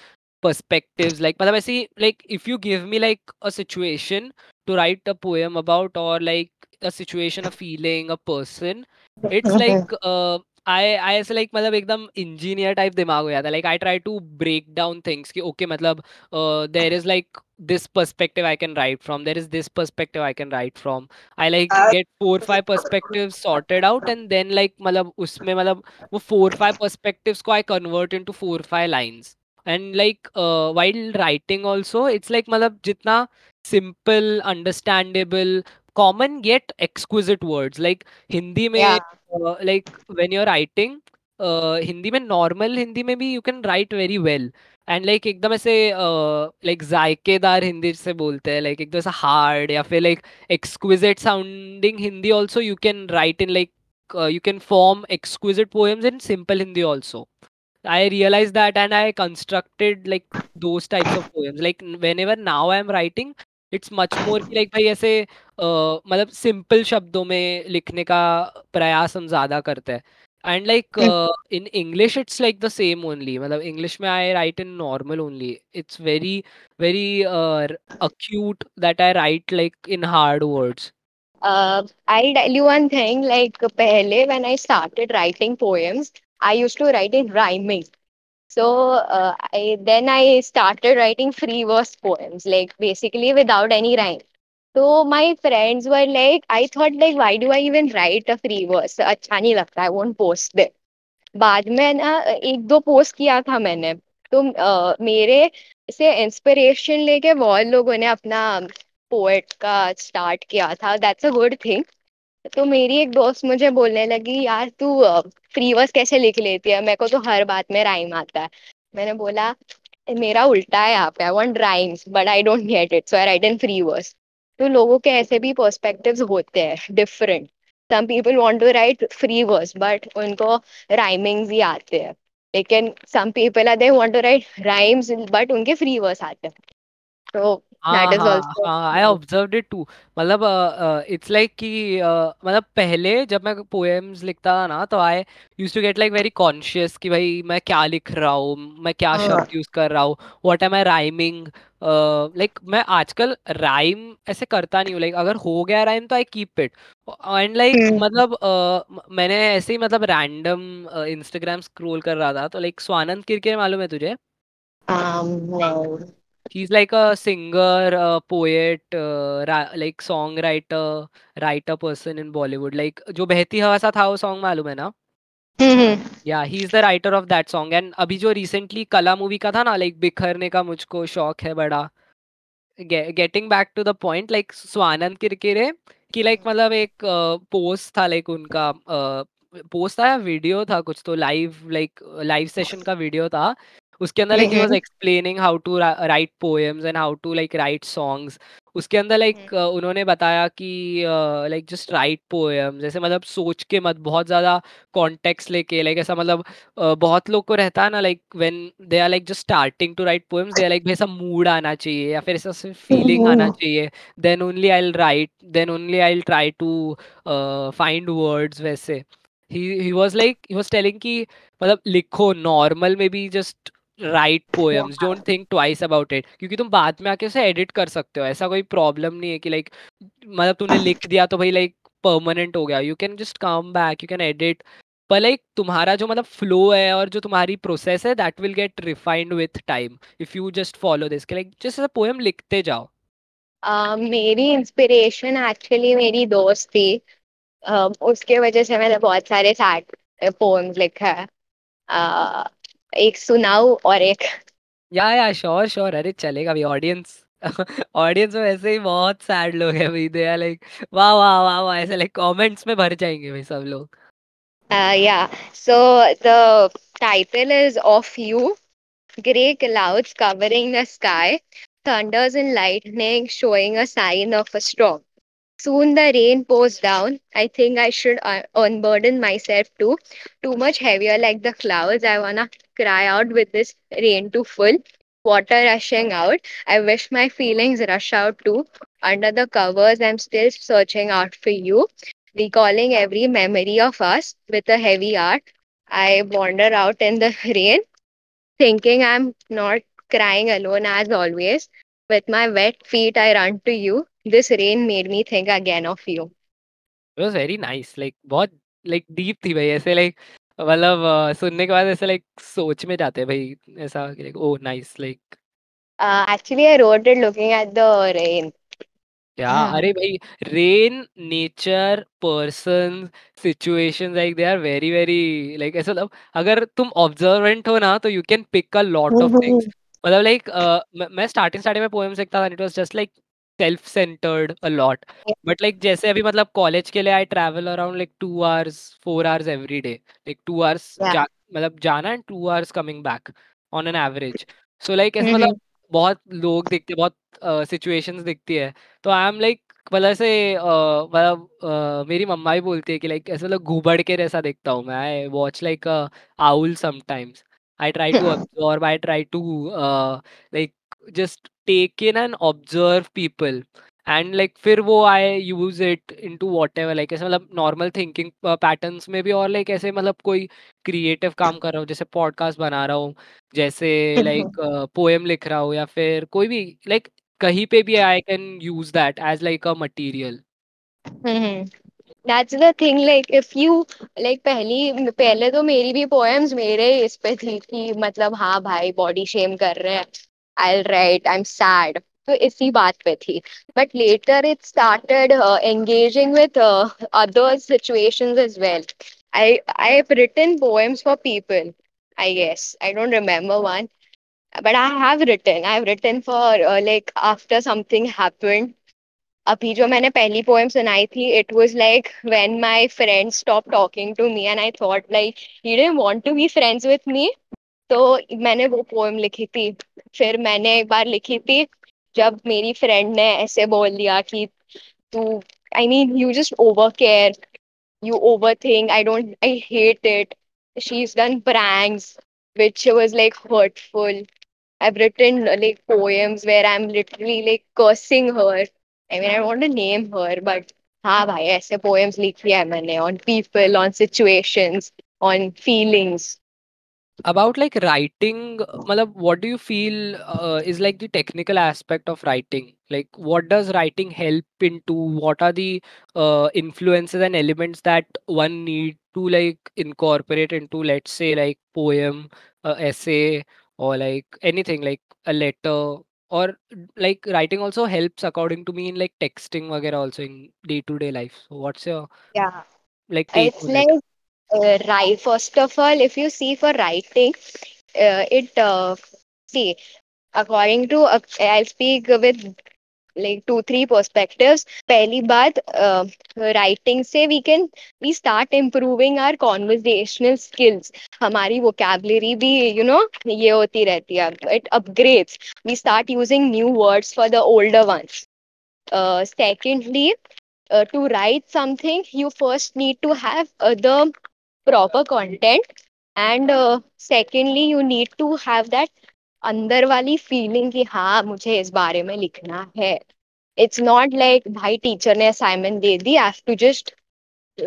perspectives. Like but i see like if you give me like a situation to write a poem about or like a situation a feeling a person it's like I I ऐसे लाइक मतलब एकदम इंजीनियर टाइप दिमाग हो जाता है। Like I try to break down things कि ओके मतलब there is like this perspective I can write from there is this perspective I can write from I like get four five perspective sorted out and then like मतलब उसमें मतलब वो फोर फाइव पर्सपेक्टिव को I convert into four five lines and like while writing also it's like मतलब जितना simple understandable simple understandable common get exquisite words like Hindi में like when you are writing Hindi में नॉर्मल हिंदी में भी you can write very well and like एकदम ऐसे लाइक जायकेदार हिंदी से बोलते हैं लाइक एकदम ऐसा हार्ड या फिर like exquisite sounding Hindi also you can write in like you can form exquisite poems in simple hindi also. I realized that and I constructed like those types of poems. Like whenever now I'm writing, it's much more कि like भाई ऐसे uh, मतलब सिंपल शब्दों में लिखने का प्रयास हम ज़्यादा करते हैं and like in English it's like the same only मतलब इंग्लिश में I write in normal only it's very very acute that I write like in hard words. Uh, I'll tell you one thing. Like, pehle, when I started writing poems, I used to write in rhyming. So uh, I, then I started writing free verse poems, like basically without any rhyme. So my friends were like, I thought like, why do I even write a free verse? अच्छा नहीं लगता, I won't post it. बाद में ना एक दो पोस्ट किया था मैंने तो uh, मेरे से इंस्पिरेशन लेके बहुत लोगों ने अपना पोएट का स्टार्ट किया था दैट्स अ गुड थिंग तो मेरी एक दोस्त मुझे बोलने लगी, यार, तू फ्री वर्स कैसे लिख लेती है? मेरे को तो हर बात में राइम आता है। मैंने बोला मेरा उल्टा है यहाँ पे I want rhymes but I don't get it so I write in free verse तो लोगों के ऐसे भी पर्सपेक्टिव्स होते हैं different some people want to write free verse but उनको राइमिंग्स ही आते हैं. लेकिन some people are they want to write rhymes but उनके फ्री वर्स आते हैं. तो दैट हाँ इज़ हाँ आल्सो हाँ आई ऑब्जर्व्ड इट टू मतलब इट्स लाइक कि uh, मतलब पहले जब मैं पोएम्स लिखता था ना तो I use to get like very conscious कि भाई मैं क्या लिख रहा हूँ मैं क्या शब्द यूज़ कर रहा हूँ what am I rhyming like मैं आजकल राइम ऐसे करता नहीं हूँ लाइक अगर हो गया राइम तो I keep it and like मतलब uh, मैंने ऐसे ही मतलब रैंडम इंस्टाग्राम स्क्रॉल कर रहा था तो लाइक स्वानंद किरकिरे मालूम है तुझे? Um no. He's like a singer a poet uh, ra- like songwriter writer person in bollywood. Like जो बहती हवा सा था वो सॉन्ग मालूम है ना? या he is the writer of that song and अभी जो रिसेंटली कला मूवी का था ना लाइक बिखरने का मुझको शौक है बड़ा। Getting back to the point like Swanand Kirkire की लाइक मतलब एक पोस्ट था लाइक उनका पोस्ट था या वीडियो था कुछ तो लाइव लाइक लाइव सेशन का वीडियो था। उसके अंदर like he was explaining how to write poems and how to like write songs उसके अंदर लाइक उन्होंने बताया कि लाइक जस्ट राइट पोएम जैसे मतलब सोच के मत बहुत ज़्यादा कॉन्टेक्स्ट लेके लाइक ऐसा मतलब uh, बहुत लोग को रहता है ना like when they are like just starting to write poems they are like ऐसा मूड आना चाहिए या फिर ऐसा फीलिंग आना चाहिए. Then only I will write then only I will try to find words वैसे. He he was like he was telling कि मतलब लिखो नॉर्मल में भी just write poems don't think twice about it क्योंकि तुम बाद में आके उसे एडिट कर सकते हो ऐसा कोई प्रॉब्लम नहीं है कि लाइक मतलब तूने लिख दिया तो भाई लाइक परमानेंट हो गया you can just come back you can edit पर लाइक तुम्हारा जो मतलब फ्लो है और जो तुम्हारी प्रोसेस है that will get refined with time if you just follow this के लाइक जस्ट पोएम लिखते जाओ। uh, मेरी इंस्पिरेशन एक्चुअली मेरी दोस्त थी uh, उसके वजह से मैंने बहुत सारे सैड पोएम्स लिखा है। uh, एक सुनाऊ और एक। या या श्योर श्योर अरे चलेगा भाई ऑडियंस ऑडियंस में वैसे ही बहुत सैड लोग हैं भाई दे लाइक वाह वाह वाह वाह ऐसे लाइक कमेंट्स में भर जाएँगे भाई सब लोग। Yeah so the title is of you Grey clouds covering the sky, thunders and lightning showing a sign of a storm. Soon the rain pours down. I think I should uh, unburden myself too. Too much heavier like the clouds. I wanna cry out with this rain too full. Water rushing out. I wish my feelings rush out too. Under the covers, I'm still searching out for you. Recalling every memory of us with a heavy heart. I wander out in the rain, thinking I'm not crying alone as always. With my wet feet, I run to you. This rain made me think again of you. It was very nice. Like बहुत like deep थी भाई ऐसे like मतलब सुनने के बाद ऐसे like सोच में जाते हैं भाई ऐसा like oh nice like Uh, actually, I wrote it looking at the rain. Yeah अरे भाई rain nature person situations like they are very very like ऐसा मतलब अगर तुम ऑब्जर्वेंट हो ना तो you can pick a lot of things मतलब लाइक मैं स्टार्टिंग स्टार्टिंग में पोएम्स लिखता था it was just like self centred a lot but like जैसे अभी मतलब कॉलेज के लिए I travel around like two hours four hours every day like two hours मतलब जाना and two hours coming back on an average so like ऐसे. मतलब बहुत लोग दिखते बहुत सिचुएशंस दिखती है. तो आई एम लाइक मतलब ऐसे मतलब मेरी मम्मा भी बोलती है कि लाइक ऐसे मतलब घुबड़ के जैसा देखता हूँ मैं. I watch like owl sometimes I try to observe I try to like just take in and observe people and like फिर वो I use it into whatever like ऐसे मतलब नॉर्मल थिंकिंग पैटर्न्स में भी और लाइक like, ऐसे मतलब कोई क्रिएटिव काम कर रहा हूँ जैसे पॉडकास्ट बना रहा हूँ जैसे लाइक पोएम लिख रहा हूँ या फिर कोई भी लाइक like, कहीं पे भी I can use that as like a material that's the thing like if you like पहली पहले तो मेरी भी पोएम्स मेरे इस पे थी कि मतलब हाँ भाई बॉडी शेम कर रहे हैं। I write I am sad तो इसी बात पे थी. But later it started engaging with other situations as well I I have written poems for people I guess I don't remember one but I have written. I have written for uh, like after something happened. अभी जो मैंने पहली पोएम सुनाई थी it was like when my friend stop talking to me and I thought like he didn't want to be friends with me तो मैंने वो पोएम लिखी थी फिर मैंने एक बार लिखी थी जब मेरी फ्रेंड ने ऐसे बोल दिया कि तू I mean you just over care you overthink. I don't, I hate it. She's done pranks, which was like hurtful. I've written uh, like poems where I'm literally like cursing her. I mean, I want to name her, but हाँ भाई ऐसे poems लिखी है मैंने on people, on situations, on feelings. about like writing malab, what do you feel uh, is like the technical aspect of writing? Like what does writing help into? What are the uh, influences and elements that one need to like incorporate into let's say like poem uh, essay or like anything like a letter? Or like writing also helps according to me in like texting also in day to day life. So what's your yeah. like it's like uh, right. First of all, if you see for writing, uh, it uh, see according to uh, I'll speak with like two three perspectives पहली बात uh, writing से we can we start improving our conversational skills हमारी vocabulary भी you know ये होती रहती है it upgrades we start using new words for the older ones uh, secondly uh, to write something you first need to have uh, the proper content and uh, secondly you need to have that अंदर वाली फीलिंग कि हाँ मुझे इस बारे में लिखना है इट्स नॉट लाइक भाई टीचर ने असाइनमेंट दे दी have to just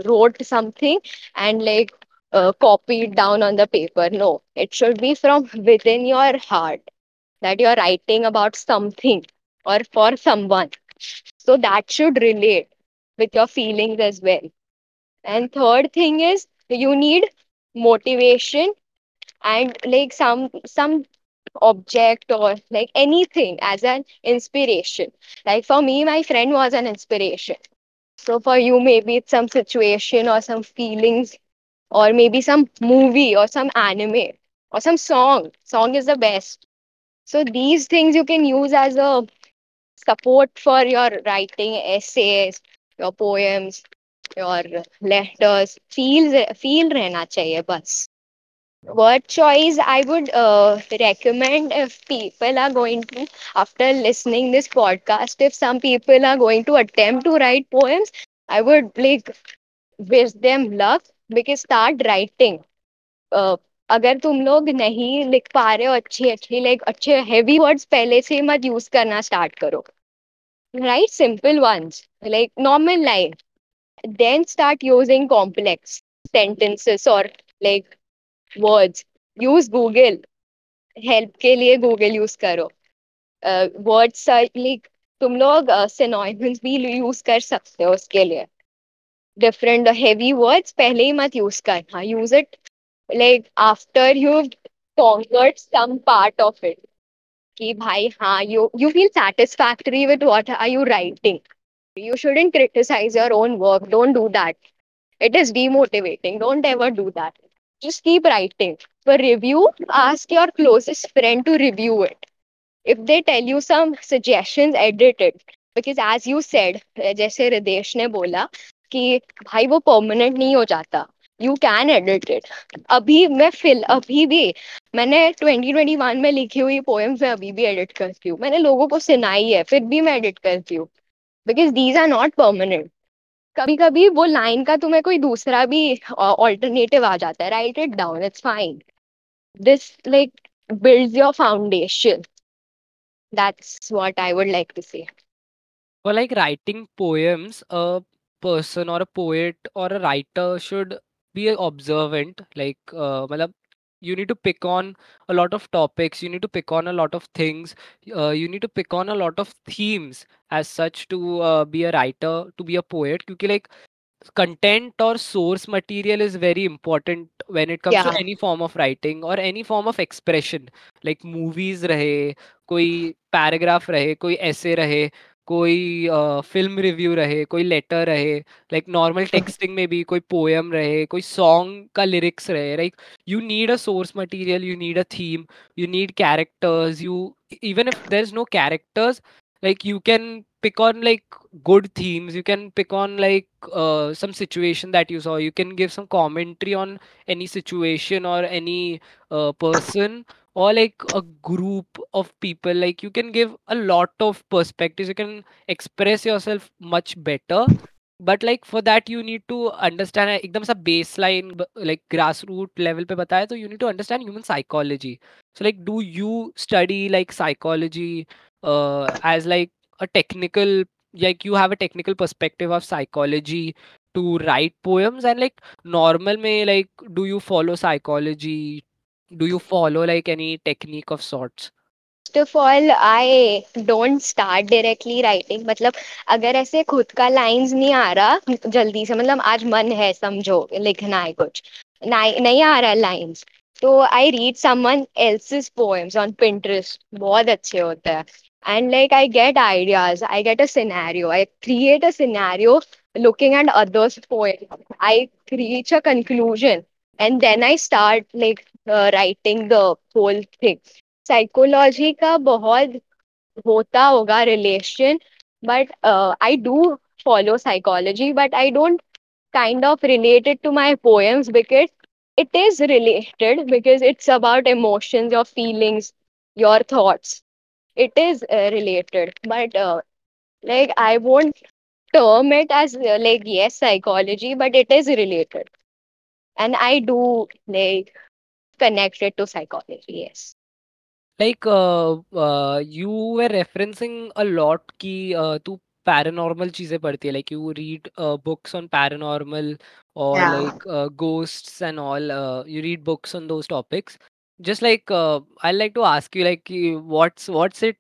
wrote something and like uh, copy it down on the paper no it should be from within your heart that you're writing about something or for someone so that should relate with your feelings as well and third thing is you need motivation and like some some object or like anything as an inspiration. Like for me, my friend was an inspiration. So for you, maybe it's some situation or some feelings, or maybe some movie or some anime or some song. Song is the best. So these things you can use as a support for your writing essays, your poems, और लेटर्स फील फील रहना चाहिए बस। Word choice I would recommend if people are going to after listening this podcast if some people are going to attempt to write poems I would like wish them love because start writing अगर तुम लोग नहीं लिख पा रहे हो अच्छी अच्छी लाइक अच्छे हैवी वर्ड्स पहले से मत यूज़ करना स्टार्ट करो। Write simple ones like normal life then start using complex sentences or like words use google help के लिए गूगल यूज करो वर्ड्स लाइक तुम लोग सिनोनिम्स भी यूज कर सकते हो उसके लिए डिफरेंट हेवी वर्ड्स पहले ही मत यूज करना use it like after you conquered some part of it कि भाई हाँ you you feel satisfactory with what are you writing You shouldn't criticize your own work don't do that it is demotivating don't ever do that just keep writing for review ask your closest friend to review it if they tell you some suggestions edit it because as you said जैसे रिदेश ने बोला कि भाई वो परमानेंट नहीं हो जाता यू कैन एडिट इट अभी मैं फिल अभी भी मैंने 2021 में लिखी हुई पोएम्स में अभी भी एडिट करती हूँ मैंने लोगों को सुनाई है फिर भी मैं एडिट करती हूँ because these are not permanent कभी कभी वो लाइन का तुम्हें कोई दूसरा भी ऑल्टरनेटिव आ जाता है write it down it's fine this like builds your foundation that's what i would like to say For like writing poems, a person or a poet or a writer should be observant. Like, uh, you need to pick on a lot of topics you need to pick on a lot of things uh, you need to pick on a lot of themes as such to uh, be a writer to be a poet because like content or source material is very important when it comes yeah. to any form of writing or any form of expression like movies rahe koi paragraph rahe koi essay rahe कोई फ़िल्म रिव्यू रहे कोई लेटर रहे लाइक नॉर्मल टेक्सटिंग में भी कोई पोएम रहे कोई सॉन्ग का लिरिक्स रहे like you need a source material you need a theme you need characters you even if there is no characters like you can pick on like good themes you can pick on like some situation that you saw you can give some commentary on any situation और any person or like a group of people like you can give a lot of perspectives you can express yourself much better but like for that you need to understand uh, एकदम सा baseline ब- like grassroots level पे बताया तो you need to understand human psychology so like do you study like psychology uh, as like a technical like you have a technical perspective of psychology to write poems and like normal may like do you follow psychology do you follow, like, any technique of sorts? First of all I don't start directly writing मतलब अगर ऐसे खुद का लाइंस नहीं आ रहा जल्दी से मतलब आज मन है समझो लिखना है कुछ नहीं नहीं आ रहा लाइंस तो I read someone else's poems on Pinterest बहुत अच्छे होते हैं and like I get ideas I get a scenario I create a scenario looking at others poem. I reach a conclusion. And then i start, like uh, writing the whole thing psychology का बहुत होता होगा relation but I do follow psychology but i don't kind of relate it to my poems because it is related because it's about emotions your feelings your thoughts it is uh, related but uh, like i won't term it as uh, like yes psychology but it is related and i do like connect it to psychology yes Like, uh, uh, you were referencing a lot कि uh, तू पैरानॉर्मल चीज़ें पढ़ती है like you read uh, books on paranormal or Yeah. like uh, ghosts and all uh, you read books on those topics just like uh, I'd like to ask you like what's what's it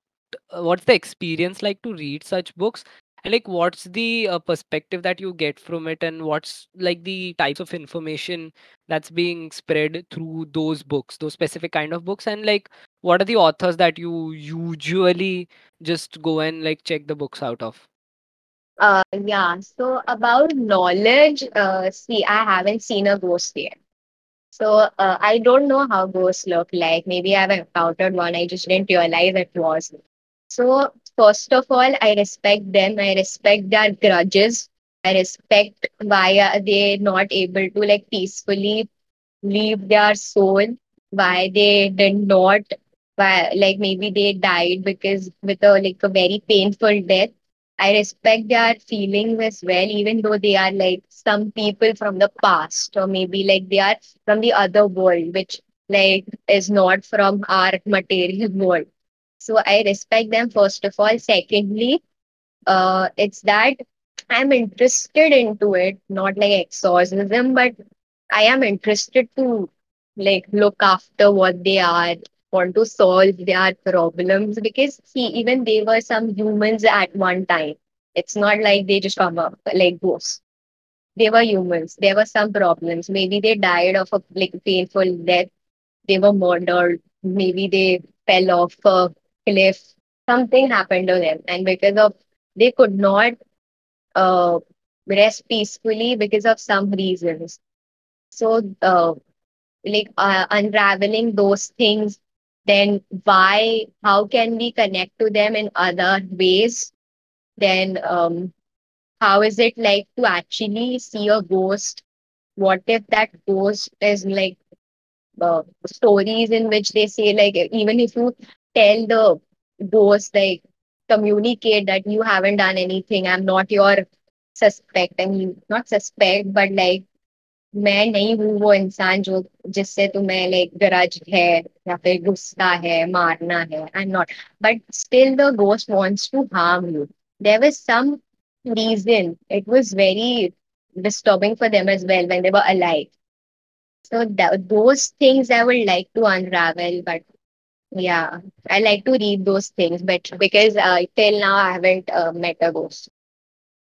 uh, what's the experience like to read such books and like what's the uh, perspective that you get from it and what's like the types of information that's being spread through those books those specific kind of books and like what are the authors that you usually just go and like check the books out of? Uh, yeah, so about knowledge, uh, see, I haven't seen a ghost yet. So uh, I don't know how ghosts look like. Maybe I've encountered one, I just didn't realize it was. So, first of all, I respect them. I respect their grudges. I respect why are they not able to like peacefully leave their soul, why they did not, why like maybe they died because with a like a very painful death. I respect their feelings as well, even though they are like some people from the past, or maybe like they are from the other world, which like is not from our material world. So I respect them first of all. Secondly, uh, it's that I'm interested into it, not like exorcism, but I am interested to like look after what they are, want to solve their problems because see, even they were some humans at one time. It's not like they just come up like ghosts. They were humans. There were some problems. Maybe they died of a like painful death. They were murdered. Maybe they fell off a cliff. Something happened to them, and because of they could not uh, rest peacefully because of some reasons. So, uh, like uh, unraveling those things, then why, how can we connect to them in other ways? Then, um, how is it like to actually see a ghost? What if that ghost is like uh, stories in which they say, like, even if you tell the ghost, like, communicate that you haven't done anything, I'm not your suspect, I mean, not suspect, but like मैं नहीं हूँ वो इंसान जो जिससे तुम्हें लाइक गरज है या फिर गुस्सा है मारना है I am not but still the ghost wants to harm you there was some reason it was very disturbing for them as well when they were alive so that, those things i would like to unravel but yeah i like to read those things but because uh, till now i haven't uh, met a ghost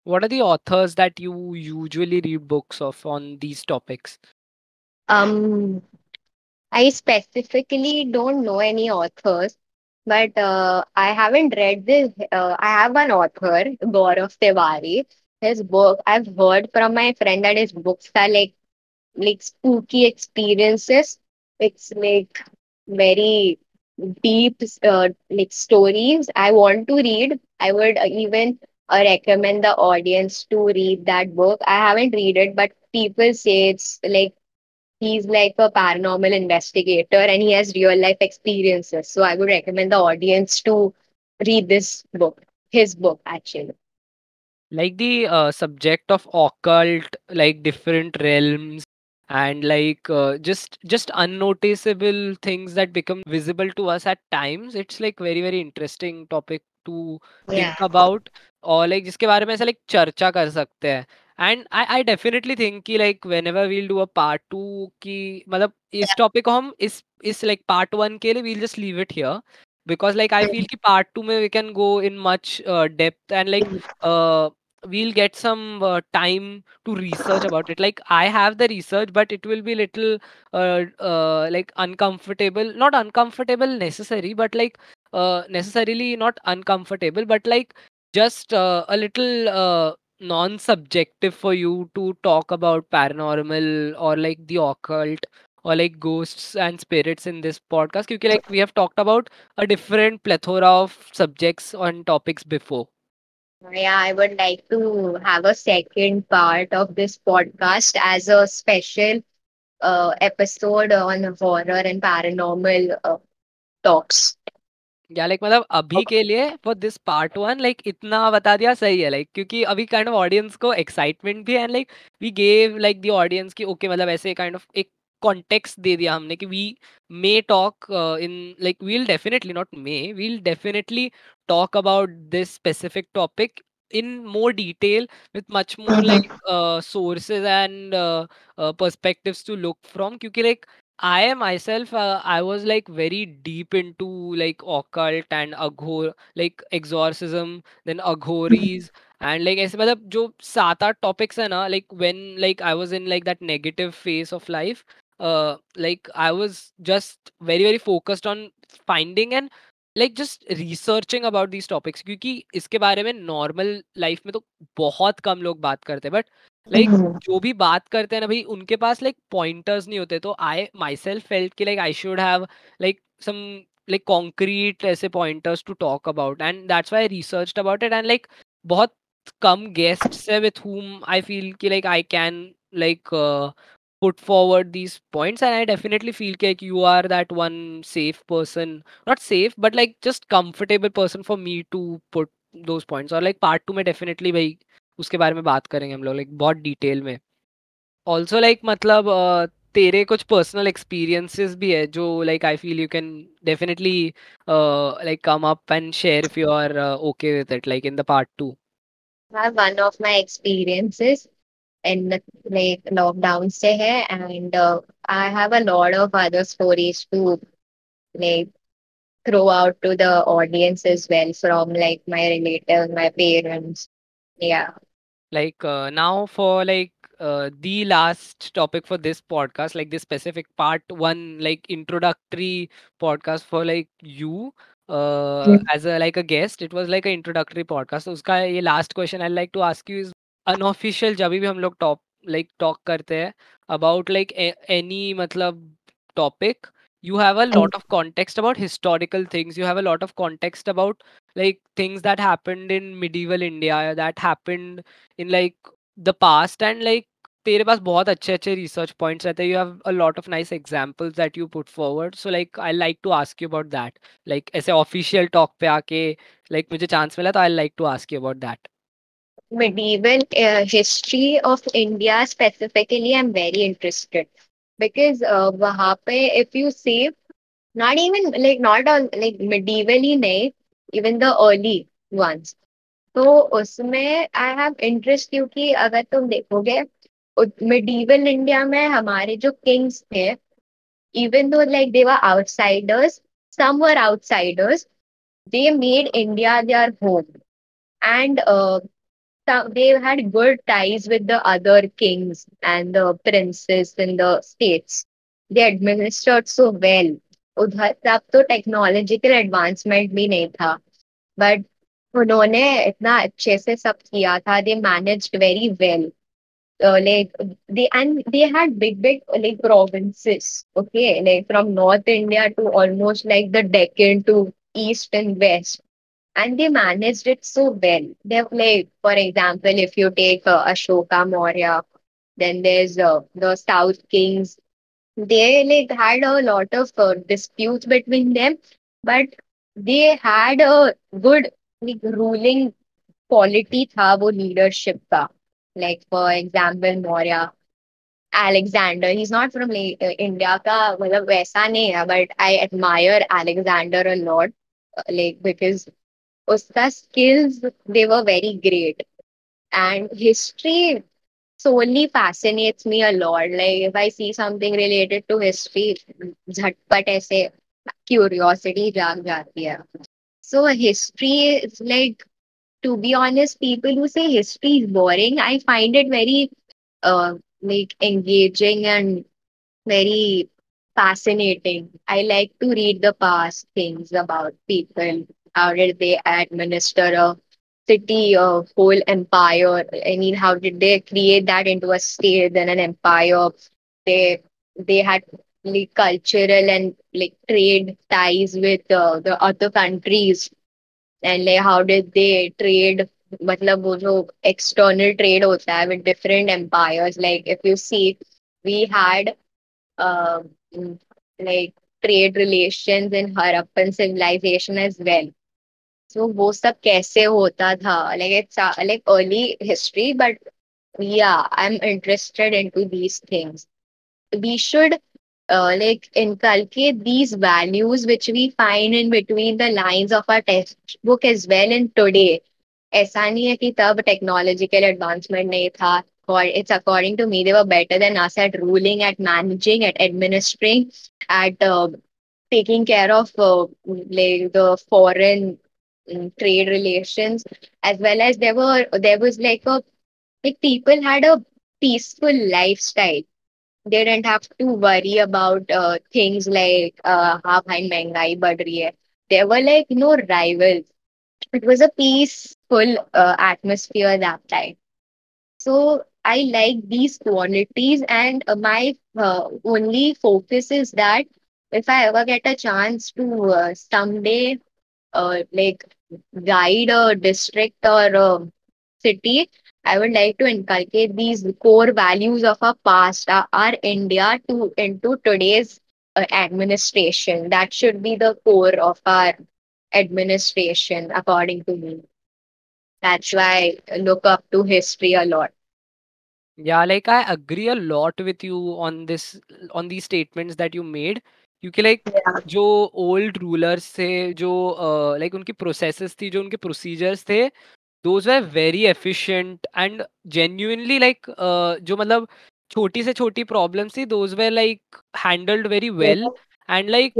What are the authors that you usually read books of on these topics? um I specifically don't know any authors, but uh, I haven't read this. Uh, I have one author, Gaurav Tiwari. His book, I've heard from my friend that his books are like like spooky experiences. It's like very deep uh, like stories. I want to read. I would uh, even uh, recommend the audience to read that book. I haven't read it, but people say it's like He's like a paranormal investigator and he has real life experiences. So I would recommend the audience to read this book, his book actually. Like the uh, subject of occult, like different realms and like uh, just just unnoticeable things that become visible to us at times it's like very very interesting topic to Yeah. think about और like जिसके बारे में ऐसा like चर्चा कर सकते हैं and I I definitely think कि like whenever we'll do a part two की मतलब इस टॉपिक को हम इस इस लाइक पार्ट वन के लिए we'll just leave it here because like i feel ki part 2 mein we can go in much uh, depth and like uh, we'll get some uh, time to research about it. Like i have the research but it will be little uh, uh, like uncomfortable not uncomfortable necessary but like uh, necessarily not uncomfortable but like just uh, a little uh, non-subjective for you to talk about paranormal or like the occult or like ghosts and spirits in this podcast. Because like we have talked about a different plethora of subjects on topics before Yeah, I would like to have a second part of this podcast as a special uh, episode on horror and paranormal uh, talks. Yeah like मतलब अभी के लिए for this part one like इतना बता दिया सही है लाइक क्योंकि अभी काइंड ऑफ़ ऑडियंस को एक्साइटमेंट भी है and like we gave like the audience की ओके मतलब ऐसे काइंड ऑफ़ एक कॉन्टेक्स्ट दे दिया हमने कि we may talk in like we'll definitely not may we'll definitely talk about this specific topic in more detail with much more like uh, sources and uh, uh, perspectives to look from क्योंकि like I myself uh, I was like very deep into like occult and aghor like exorcism then aghoris and like ऐसे मतलब जो सात आठ topics है ना like when like I was in like that negative phase of life uh like I was just very very focused on finding and like just researching about these topics क्योंकि इसके बारे में नॉर्मल लाइफ में तो बहुत कम लोग बात करते हैं बट लाइक जो भी बात करते हैं ना भाई उनके पास लाइक पॉइंटर्स नहीं होते। तो आई माई सेल्फ फेल्ट कि like I should have like some like concrete ऐसे pointers to talk about and that's why research about it and like बहुत कम गेस्ट है विथ हुम आई फील कि like I can like put forward these points and i definitely feel like you are that one safe person not safe but like just comfortable person for me to put those points और like part टू में definitely भाई उसके बारे में बात करेंगे हम लोग like बहुत डिटेल में ऑल्सो लाइक मतलब uh, तेरे कुछ पर्सनल एक्सपीरियंसेस भी है जो like I feel you can definitely like come up and share if you are okay with it like in the part two one of my experiences in like lockdown se hai and uh, I have a lot of other stories to like throw out to the audience as well from like my relatives, my parents. Yeah. Like uh, now for like uh, the last topic for this podcast, like this specific part one, like introductory podcast for like you uh, hmm. as a like a guest. It was like an introductory podcast. So, uska ye last question I'd like to ask you is unofficial जब भी हम लोग टॉप लाइक टॉक करते हैं अबाउट लाइक एनी मतलब topic you have a lot of context about historical things you have a lot of context about like things that happened in medieval India that happened in like the past and like तेरे पास बहुत अच्छे अच्छे रिसर्च पॉइंट्स रहते हैं. You have a lot of nice examples that you put forward so like I like to ask you about that like ऐसे ऑफिशियल टॉक पे आके लाइक like, मुझे चांस मिला तो I like to ask you about that medieval uh, history of India specifically, I'm very interested because uh, वहाँ पे if you see not even like not all like medievally नहीं even the early ones तो उसमें आई हैव इंटरेस्ट क्योंकि अगर तुम देखोगे मिडीवल इंडिया में हमारे जो किंग्स थे even though like they were outsiders some were outsiders they made India their home and they had good ties with the other kings and the princes in the states. They administered so well. उधर तब तो टेक्नोलॉजिकल एडवांसमेंट भी नहीं था बट उन्होंने इतना अच्छे से सब किया था they managed very well like they and they had big big like provinces okay like from north india to almost like the deccan to east and west and they managed it so well. They've like, for example, if you take uh, Ashoka Maurya, then there's uh, the South Kings. They like had a lot of uh, disputes between them, but they had a good like ruling quality tha wo leadership ka. Like for example, Maurya. Alexander, he's not from like, uh, India ka, matlab, waisa nahi hai, but I admire Alexander a lot, uh, like because uska skills they were very great and history solely fascinates me a lot like if i see something related to history झटपट ऐसे curiosity जाग जाती है so history is like to be honest people who say history is boring i find it very uh, like engaging and very fascinating i like to read the past things about people how did they administer a city, a whole empire? I mean, how did they create that into a state, then an empire? They they had like cultural and like trade ties with uh, the other countries, and like how did they trade? मतलब वो जो external trade होता है with different empires. Like if you see, we had uh, like trade relations in Harappan civilization as well. So वो सब कैसे होता था like it's uh, like early history but yeah I'm interested into these things we should uh, like inculcate these values which we find in between the lines of our textbook as well in today ऐसा नहीं है कि तब टेक्नोलॉजिकल एडवांसमेंट नहीं था to me they were better than us at ruling at managing at administering at uh, taking care of uh, like the foreign trade relations as well as there were there was like a like people had a peaceful lifestyle. They didn't have to worry about uh, things like uh, half hind mengai badri hai. There were like no rivals it was a peaceful uh, atmosphere that time. So i like these qualities and uh, my uh, only focus is that if i ever get a chance to uh, someday uh, like guide a district or a city, I would like to inculcate these core values of our past, our, our India, to into today's uh, administration. That should be the core of our administration, according to me. That's why I look up to history a lot. Yeah, like I agree a lot with you on this on these statements that you made क्योंकि लाइक. जो ओल्ड रूलर्स थे जो लाइक उनकी प्रोसेसेस थी जो उनके प्रोसीजर्स थे those were very efficient and genuinely like जो मतलब छोटी से छोटी प्रॉब्लम्स थी those were like handled very well and like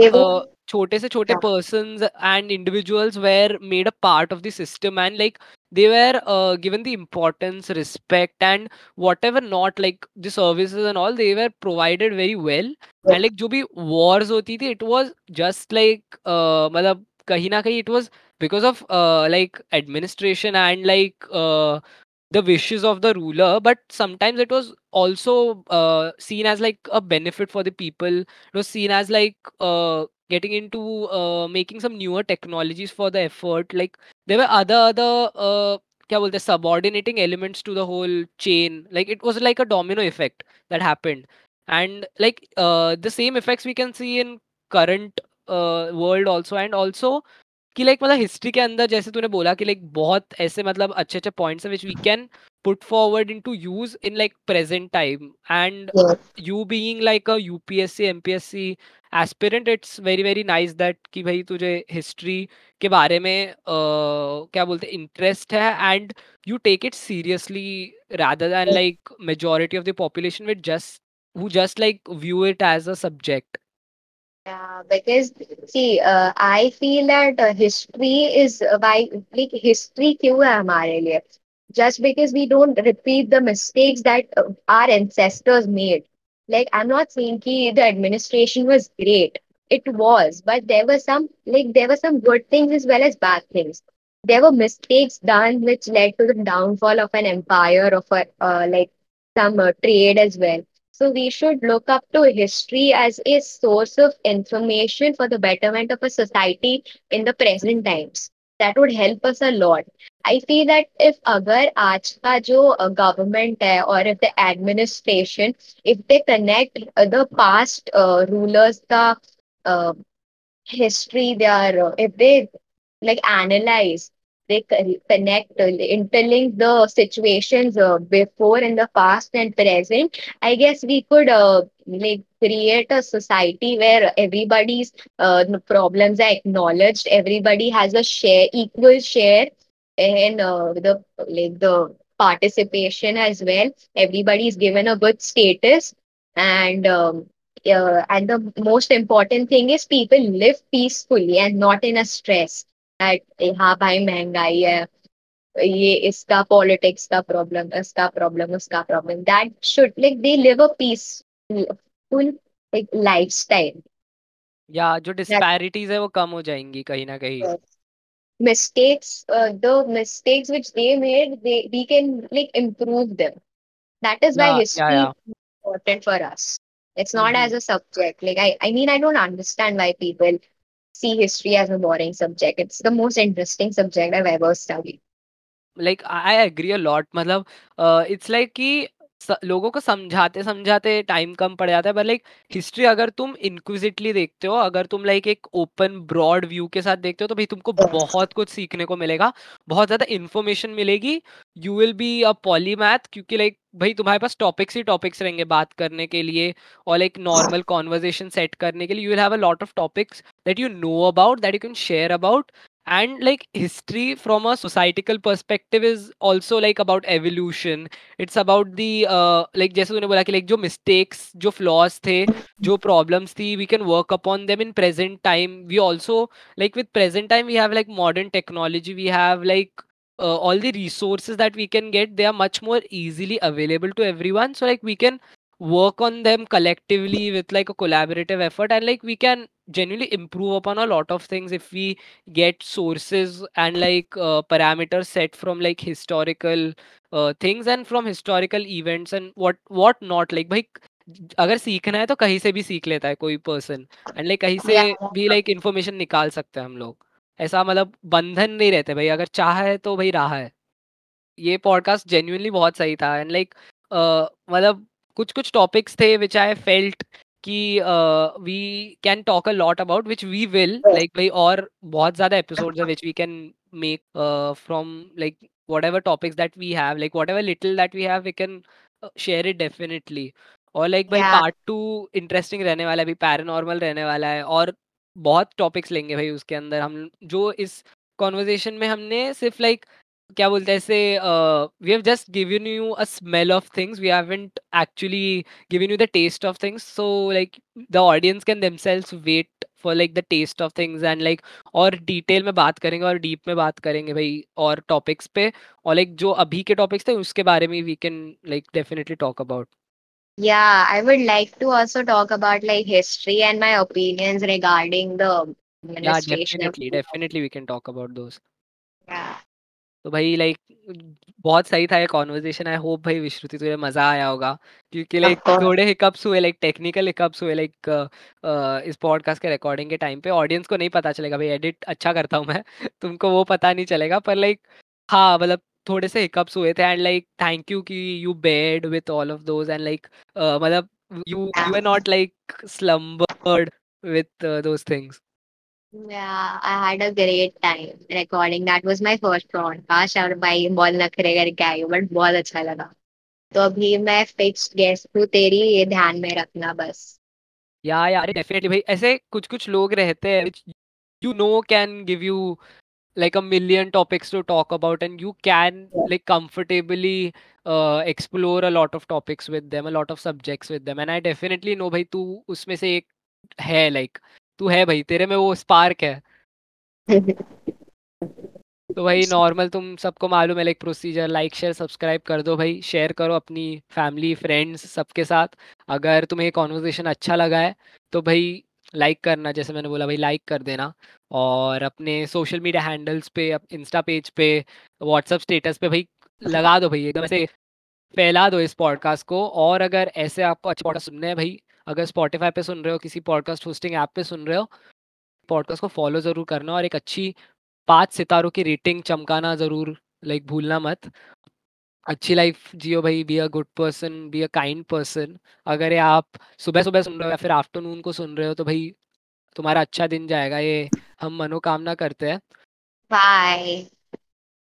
छोटे से छोटे persons and individuals were made a part of the system and like they were uh, given the importance respect and whatever not like the services and all they were provided very well Yeah. and like जो भी wars होती थी it was just like uh, मतलब कहीं ना कहीं it was because of uh, like administration and like uh, the wishes of the ruler but sometimes it was also uh, seen as like a benefit for the people it was seen as like uh, getting into uh, making some newer technologies for the effort like there were other other uh, क्या बोलते हैं subordinating elements to the whole chain like it was like a domino effect that happened and like uh, the same effects we can see in current uh, world also and also कि लाइक मतलब हिस्ट्री के अंदर जैसे तूने बोला कि लाइक बहुत ऐसे मतलब अच्छे अच्छे पॉइंट्स हैं which we can put forward into use in like present time and Yes. You being like a UPSC MPSC aspirant it's very very nice that कि भाई तुझे हिस्ट्री के बारे में uh, क्या बोलते हैं इंटरेस्ट है and you take it seriously rather than like majority of the population with just who just like view it as a subject Yeah, because see, uh, I feel that uh, history is uh, why like history क्यों है हमारे लिए? Just because we don't repeat the mistakes that uh, our ancestors made. Like I'm not saying कि the administration was great. It was, but there were some like there were some good things as well as bad things. There were mistakes done which led to the downfall of an empire of a uh, like some uh, trade as well. So we should look up to history as a source of information for the betterment of a society in the present times that would help us a lot. I feel that if agar aaj ka jo uh, government hai or if the administration, if they connect uh, the past uh, rulers ka uh, history, their if they like analyze, they connect, interlink the situations before in the past and present. I guess we could like create a society where everybody's uh, n- problems are acknowledged everybody has a share equal share in uh, the like the participation as well everybody is given a good status and um, uh, and the most important thing is people live peacefully and not in a stress that हाँ भाई महंगाई है ये इसका पॉलिटिक्स का प्रॉब्लम इसका प्रॉब्लम उसका problem that should like they live a Peaceful like lifestyle या जो डिस्पैरिटीज है वो कम हो जाएँगी कहीं ना कहीं mistakes uh, the mistakes which they made they we can like improve them that is why या या history या is important for us it's not hmm as a subject like I, I mean i don't understand why people see history as a boring subject it's the most interesting subject i've ever studied like I agree a lot मतलब इट्स लाइक कि स- लोगों को समझाते समझाते टाइम कम पड़ जाता है पर लाइक हिस्ट्री अगर तुम इंक्विजिटली देखते हो अगर तुम लाइक एक ओपन ब्रॉड व्यू के साथ देखते हो तो भाई तुमको बहुत कुछ सीखने को मिलेगा बहुत ज़्यादा इन्फॉर्मेशन मिलेगी। You will be a polymath क्योंकि लाइक भाई तुम्हारे पास टॉपिक्स ही टॉपिक्स रहेंगे बात करने के लिए और लाइक नॉर्मल कॉन्वर्जेशन सेट करने के लिए। You will have a lot of topics that you know about that you can share about and like history from a societal perspective is also like about evolution it's about the uh, like जैसे तूने बोला कि like जो mistakes जो flaws थे जो problems थी we can work upon them in present time we also like with present time we have like modern technology we have like uh, all the resources that we can get they are much more easily available to everyone so like we can work on them collectively with like a collaborative effort and like we can genuinely improve upon a lot of things if we get sources and like uh, parameters set from like historical uh, things and from historical events and what what not like भाई अगर सीखना है तो कहीं से भी सीख लेता है कोई पर्सन एंड लाइक कहीं से yeah भी लाइक इंफॉर्मेशन निकाल सकते हैं हम लोग ऐसा मतलब बंधन नहीं रहते भाई अगर चाह है तो भाई राह है ये पॉडकास्ट जेन्युइनली बहुत सही था एंड लाइक like, uh, मतलब कुछ कुछ टॉपिक्स थे विच आई फेल्ट कि we can talk a lot about which we will like भाई और बहुत ज़्यादा एपिसोड्स है which we can make from like whatever topics that we have like whatever little that we have we can uh, share it definitely. और लाइक भाई पार्ट टू इंटरेस्टिंग रहने वाला है अभी पैरानॉर्मल रहने वाला है और बहुत टॉपिक्स लेंगे भाई उसके अंदर हम जो इस कॉन्वर्जेशन में हमने सिर्फ़ लाइक क्या बोलते हैं ऐसे we have just given you a smell of things we haven't actually given you the taste of things so like the audience can themselves wait for like the taste of things and like और डिटेल में बात करेंगे और डीप में बात करेंगे भाई और टॉपिक्स पे और लाइक like, जो अभी के टॉपिक्स थे उसके बारे में we can like definitely talk about Yeah, I would like to also talk about like history and my opinions regarding the yeah administration. definitely definitely we can talk about those Yeah. तो भाई लाइक बहुत सही था ये कॉन्वर्जेशन आई होप भाई विश्रुति तुझे मज़ा आया होगा क्योंकि लाइक course. थोड़े हिकअप्स हुए लाइक टेक्निकल हिकअप्स हुए लाइक इस पॉडकास्ट के रिकॉर्डिंग के टाइम पे. ऑडियंस को नहीं पता चलेगा भाई एडिट अच्छा करता हूँ मैं तुमको वो पता नहीं चलेगा पर लाइक हाँ मतलब थोड़े से हिकअप्स हुए थे एंड लाइक थैंक यू कि you bared with all of those and like मतलब you you are not like slumbered uh, those things. Yeah, I had a great time recording. That was my first podcast और भाई बहुत नखरे करके आई हूँ बट बहुत अच्छा लगा तो अभी मैं फिक्स्ड गेस्ट हूँ तेरी ये ध्यान में रखना बस या यार डेफिनेटली भाई ऐसे कुछ कुछ लोग रहते हैं which you know can give you like a million topics to talk about and you can like comfortably uh, explore a lot of topics with them a lot of subjects with them and I definitely know भाई तू उसमें से एक है like तू है भाई, तेरे में वो स्पार्क है। तो भाई नॉर्मल तुम सबको मालूम है like procedure like share subscribe कर दो भाई। शेयर करो अपनी फैमिली फ्रेंड्स सबके साथ। अगर तुम्हें ये कॉन्वर्जेशन अच्छा लगा है तो भाई लाइक करना, जैसे मैंने बोला भाई लाइक कर देना। और अपने सोशल मीडिया हैंडल्स पे इंस्टा पेज पे व्हाट्सअप स्टेटस पे भाई लगा दो भाई, एकदम ऐसे फैला दो इस पॉडकास्ट को। और अगर ऐसे आपको अच्छा पॉडकास्ट सुनने हैं भाई अगर स्पॉटिफाई पे सुन रहे हो किसी पॉडकास्ट होस्टिंग ऐप पे सुन रहे हो पॉडकास्ट को फॉलो ज़रूर करना और एक अच्छी पाँच सितारों की रेटिंग चमकाना ज़रूर लाइक भूलना मत। अच्छी लाइफ जियो भाई be a good person be a kind person अगर ये आप सुबह सुबह सुन रहे हो या फिर आफ्टरनून को सुन रहे हो तो भाई तुम्हारा अच्छा दिन जाएगा ये हम मनोकामना करते हैं। Bye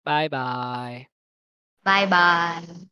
bye bye bye bye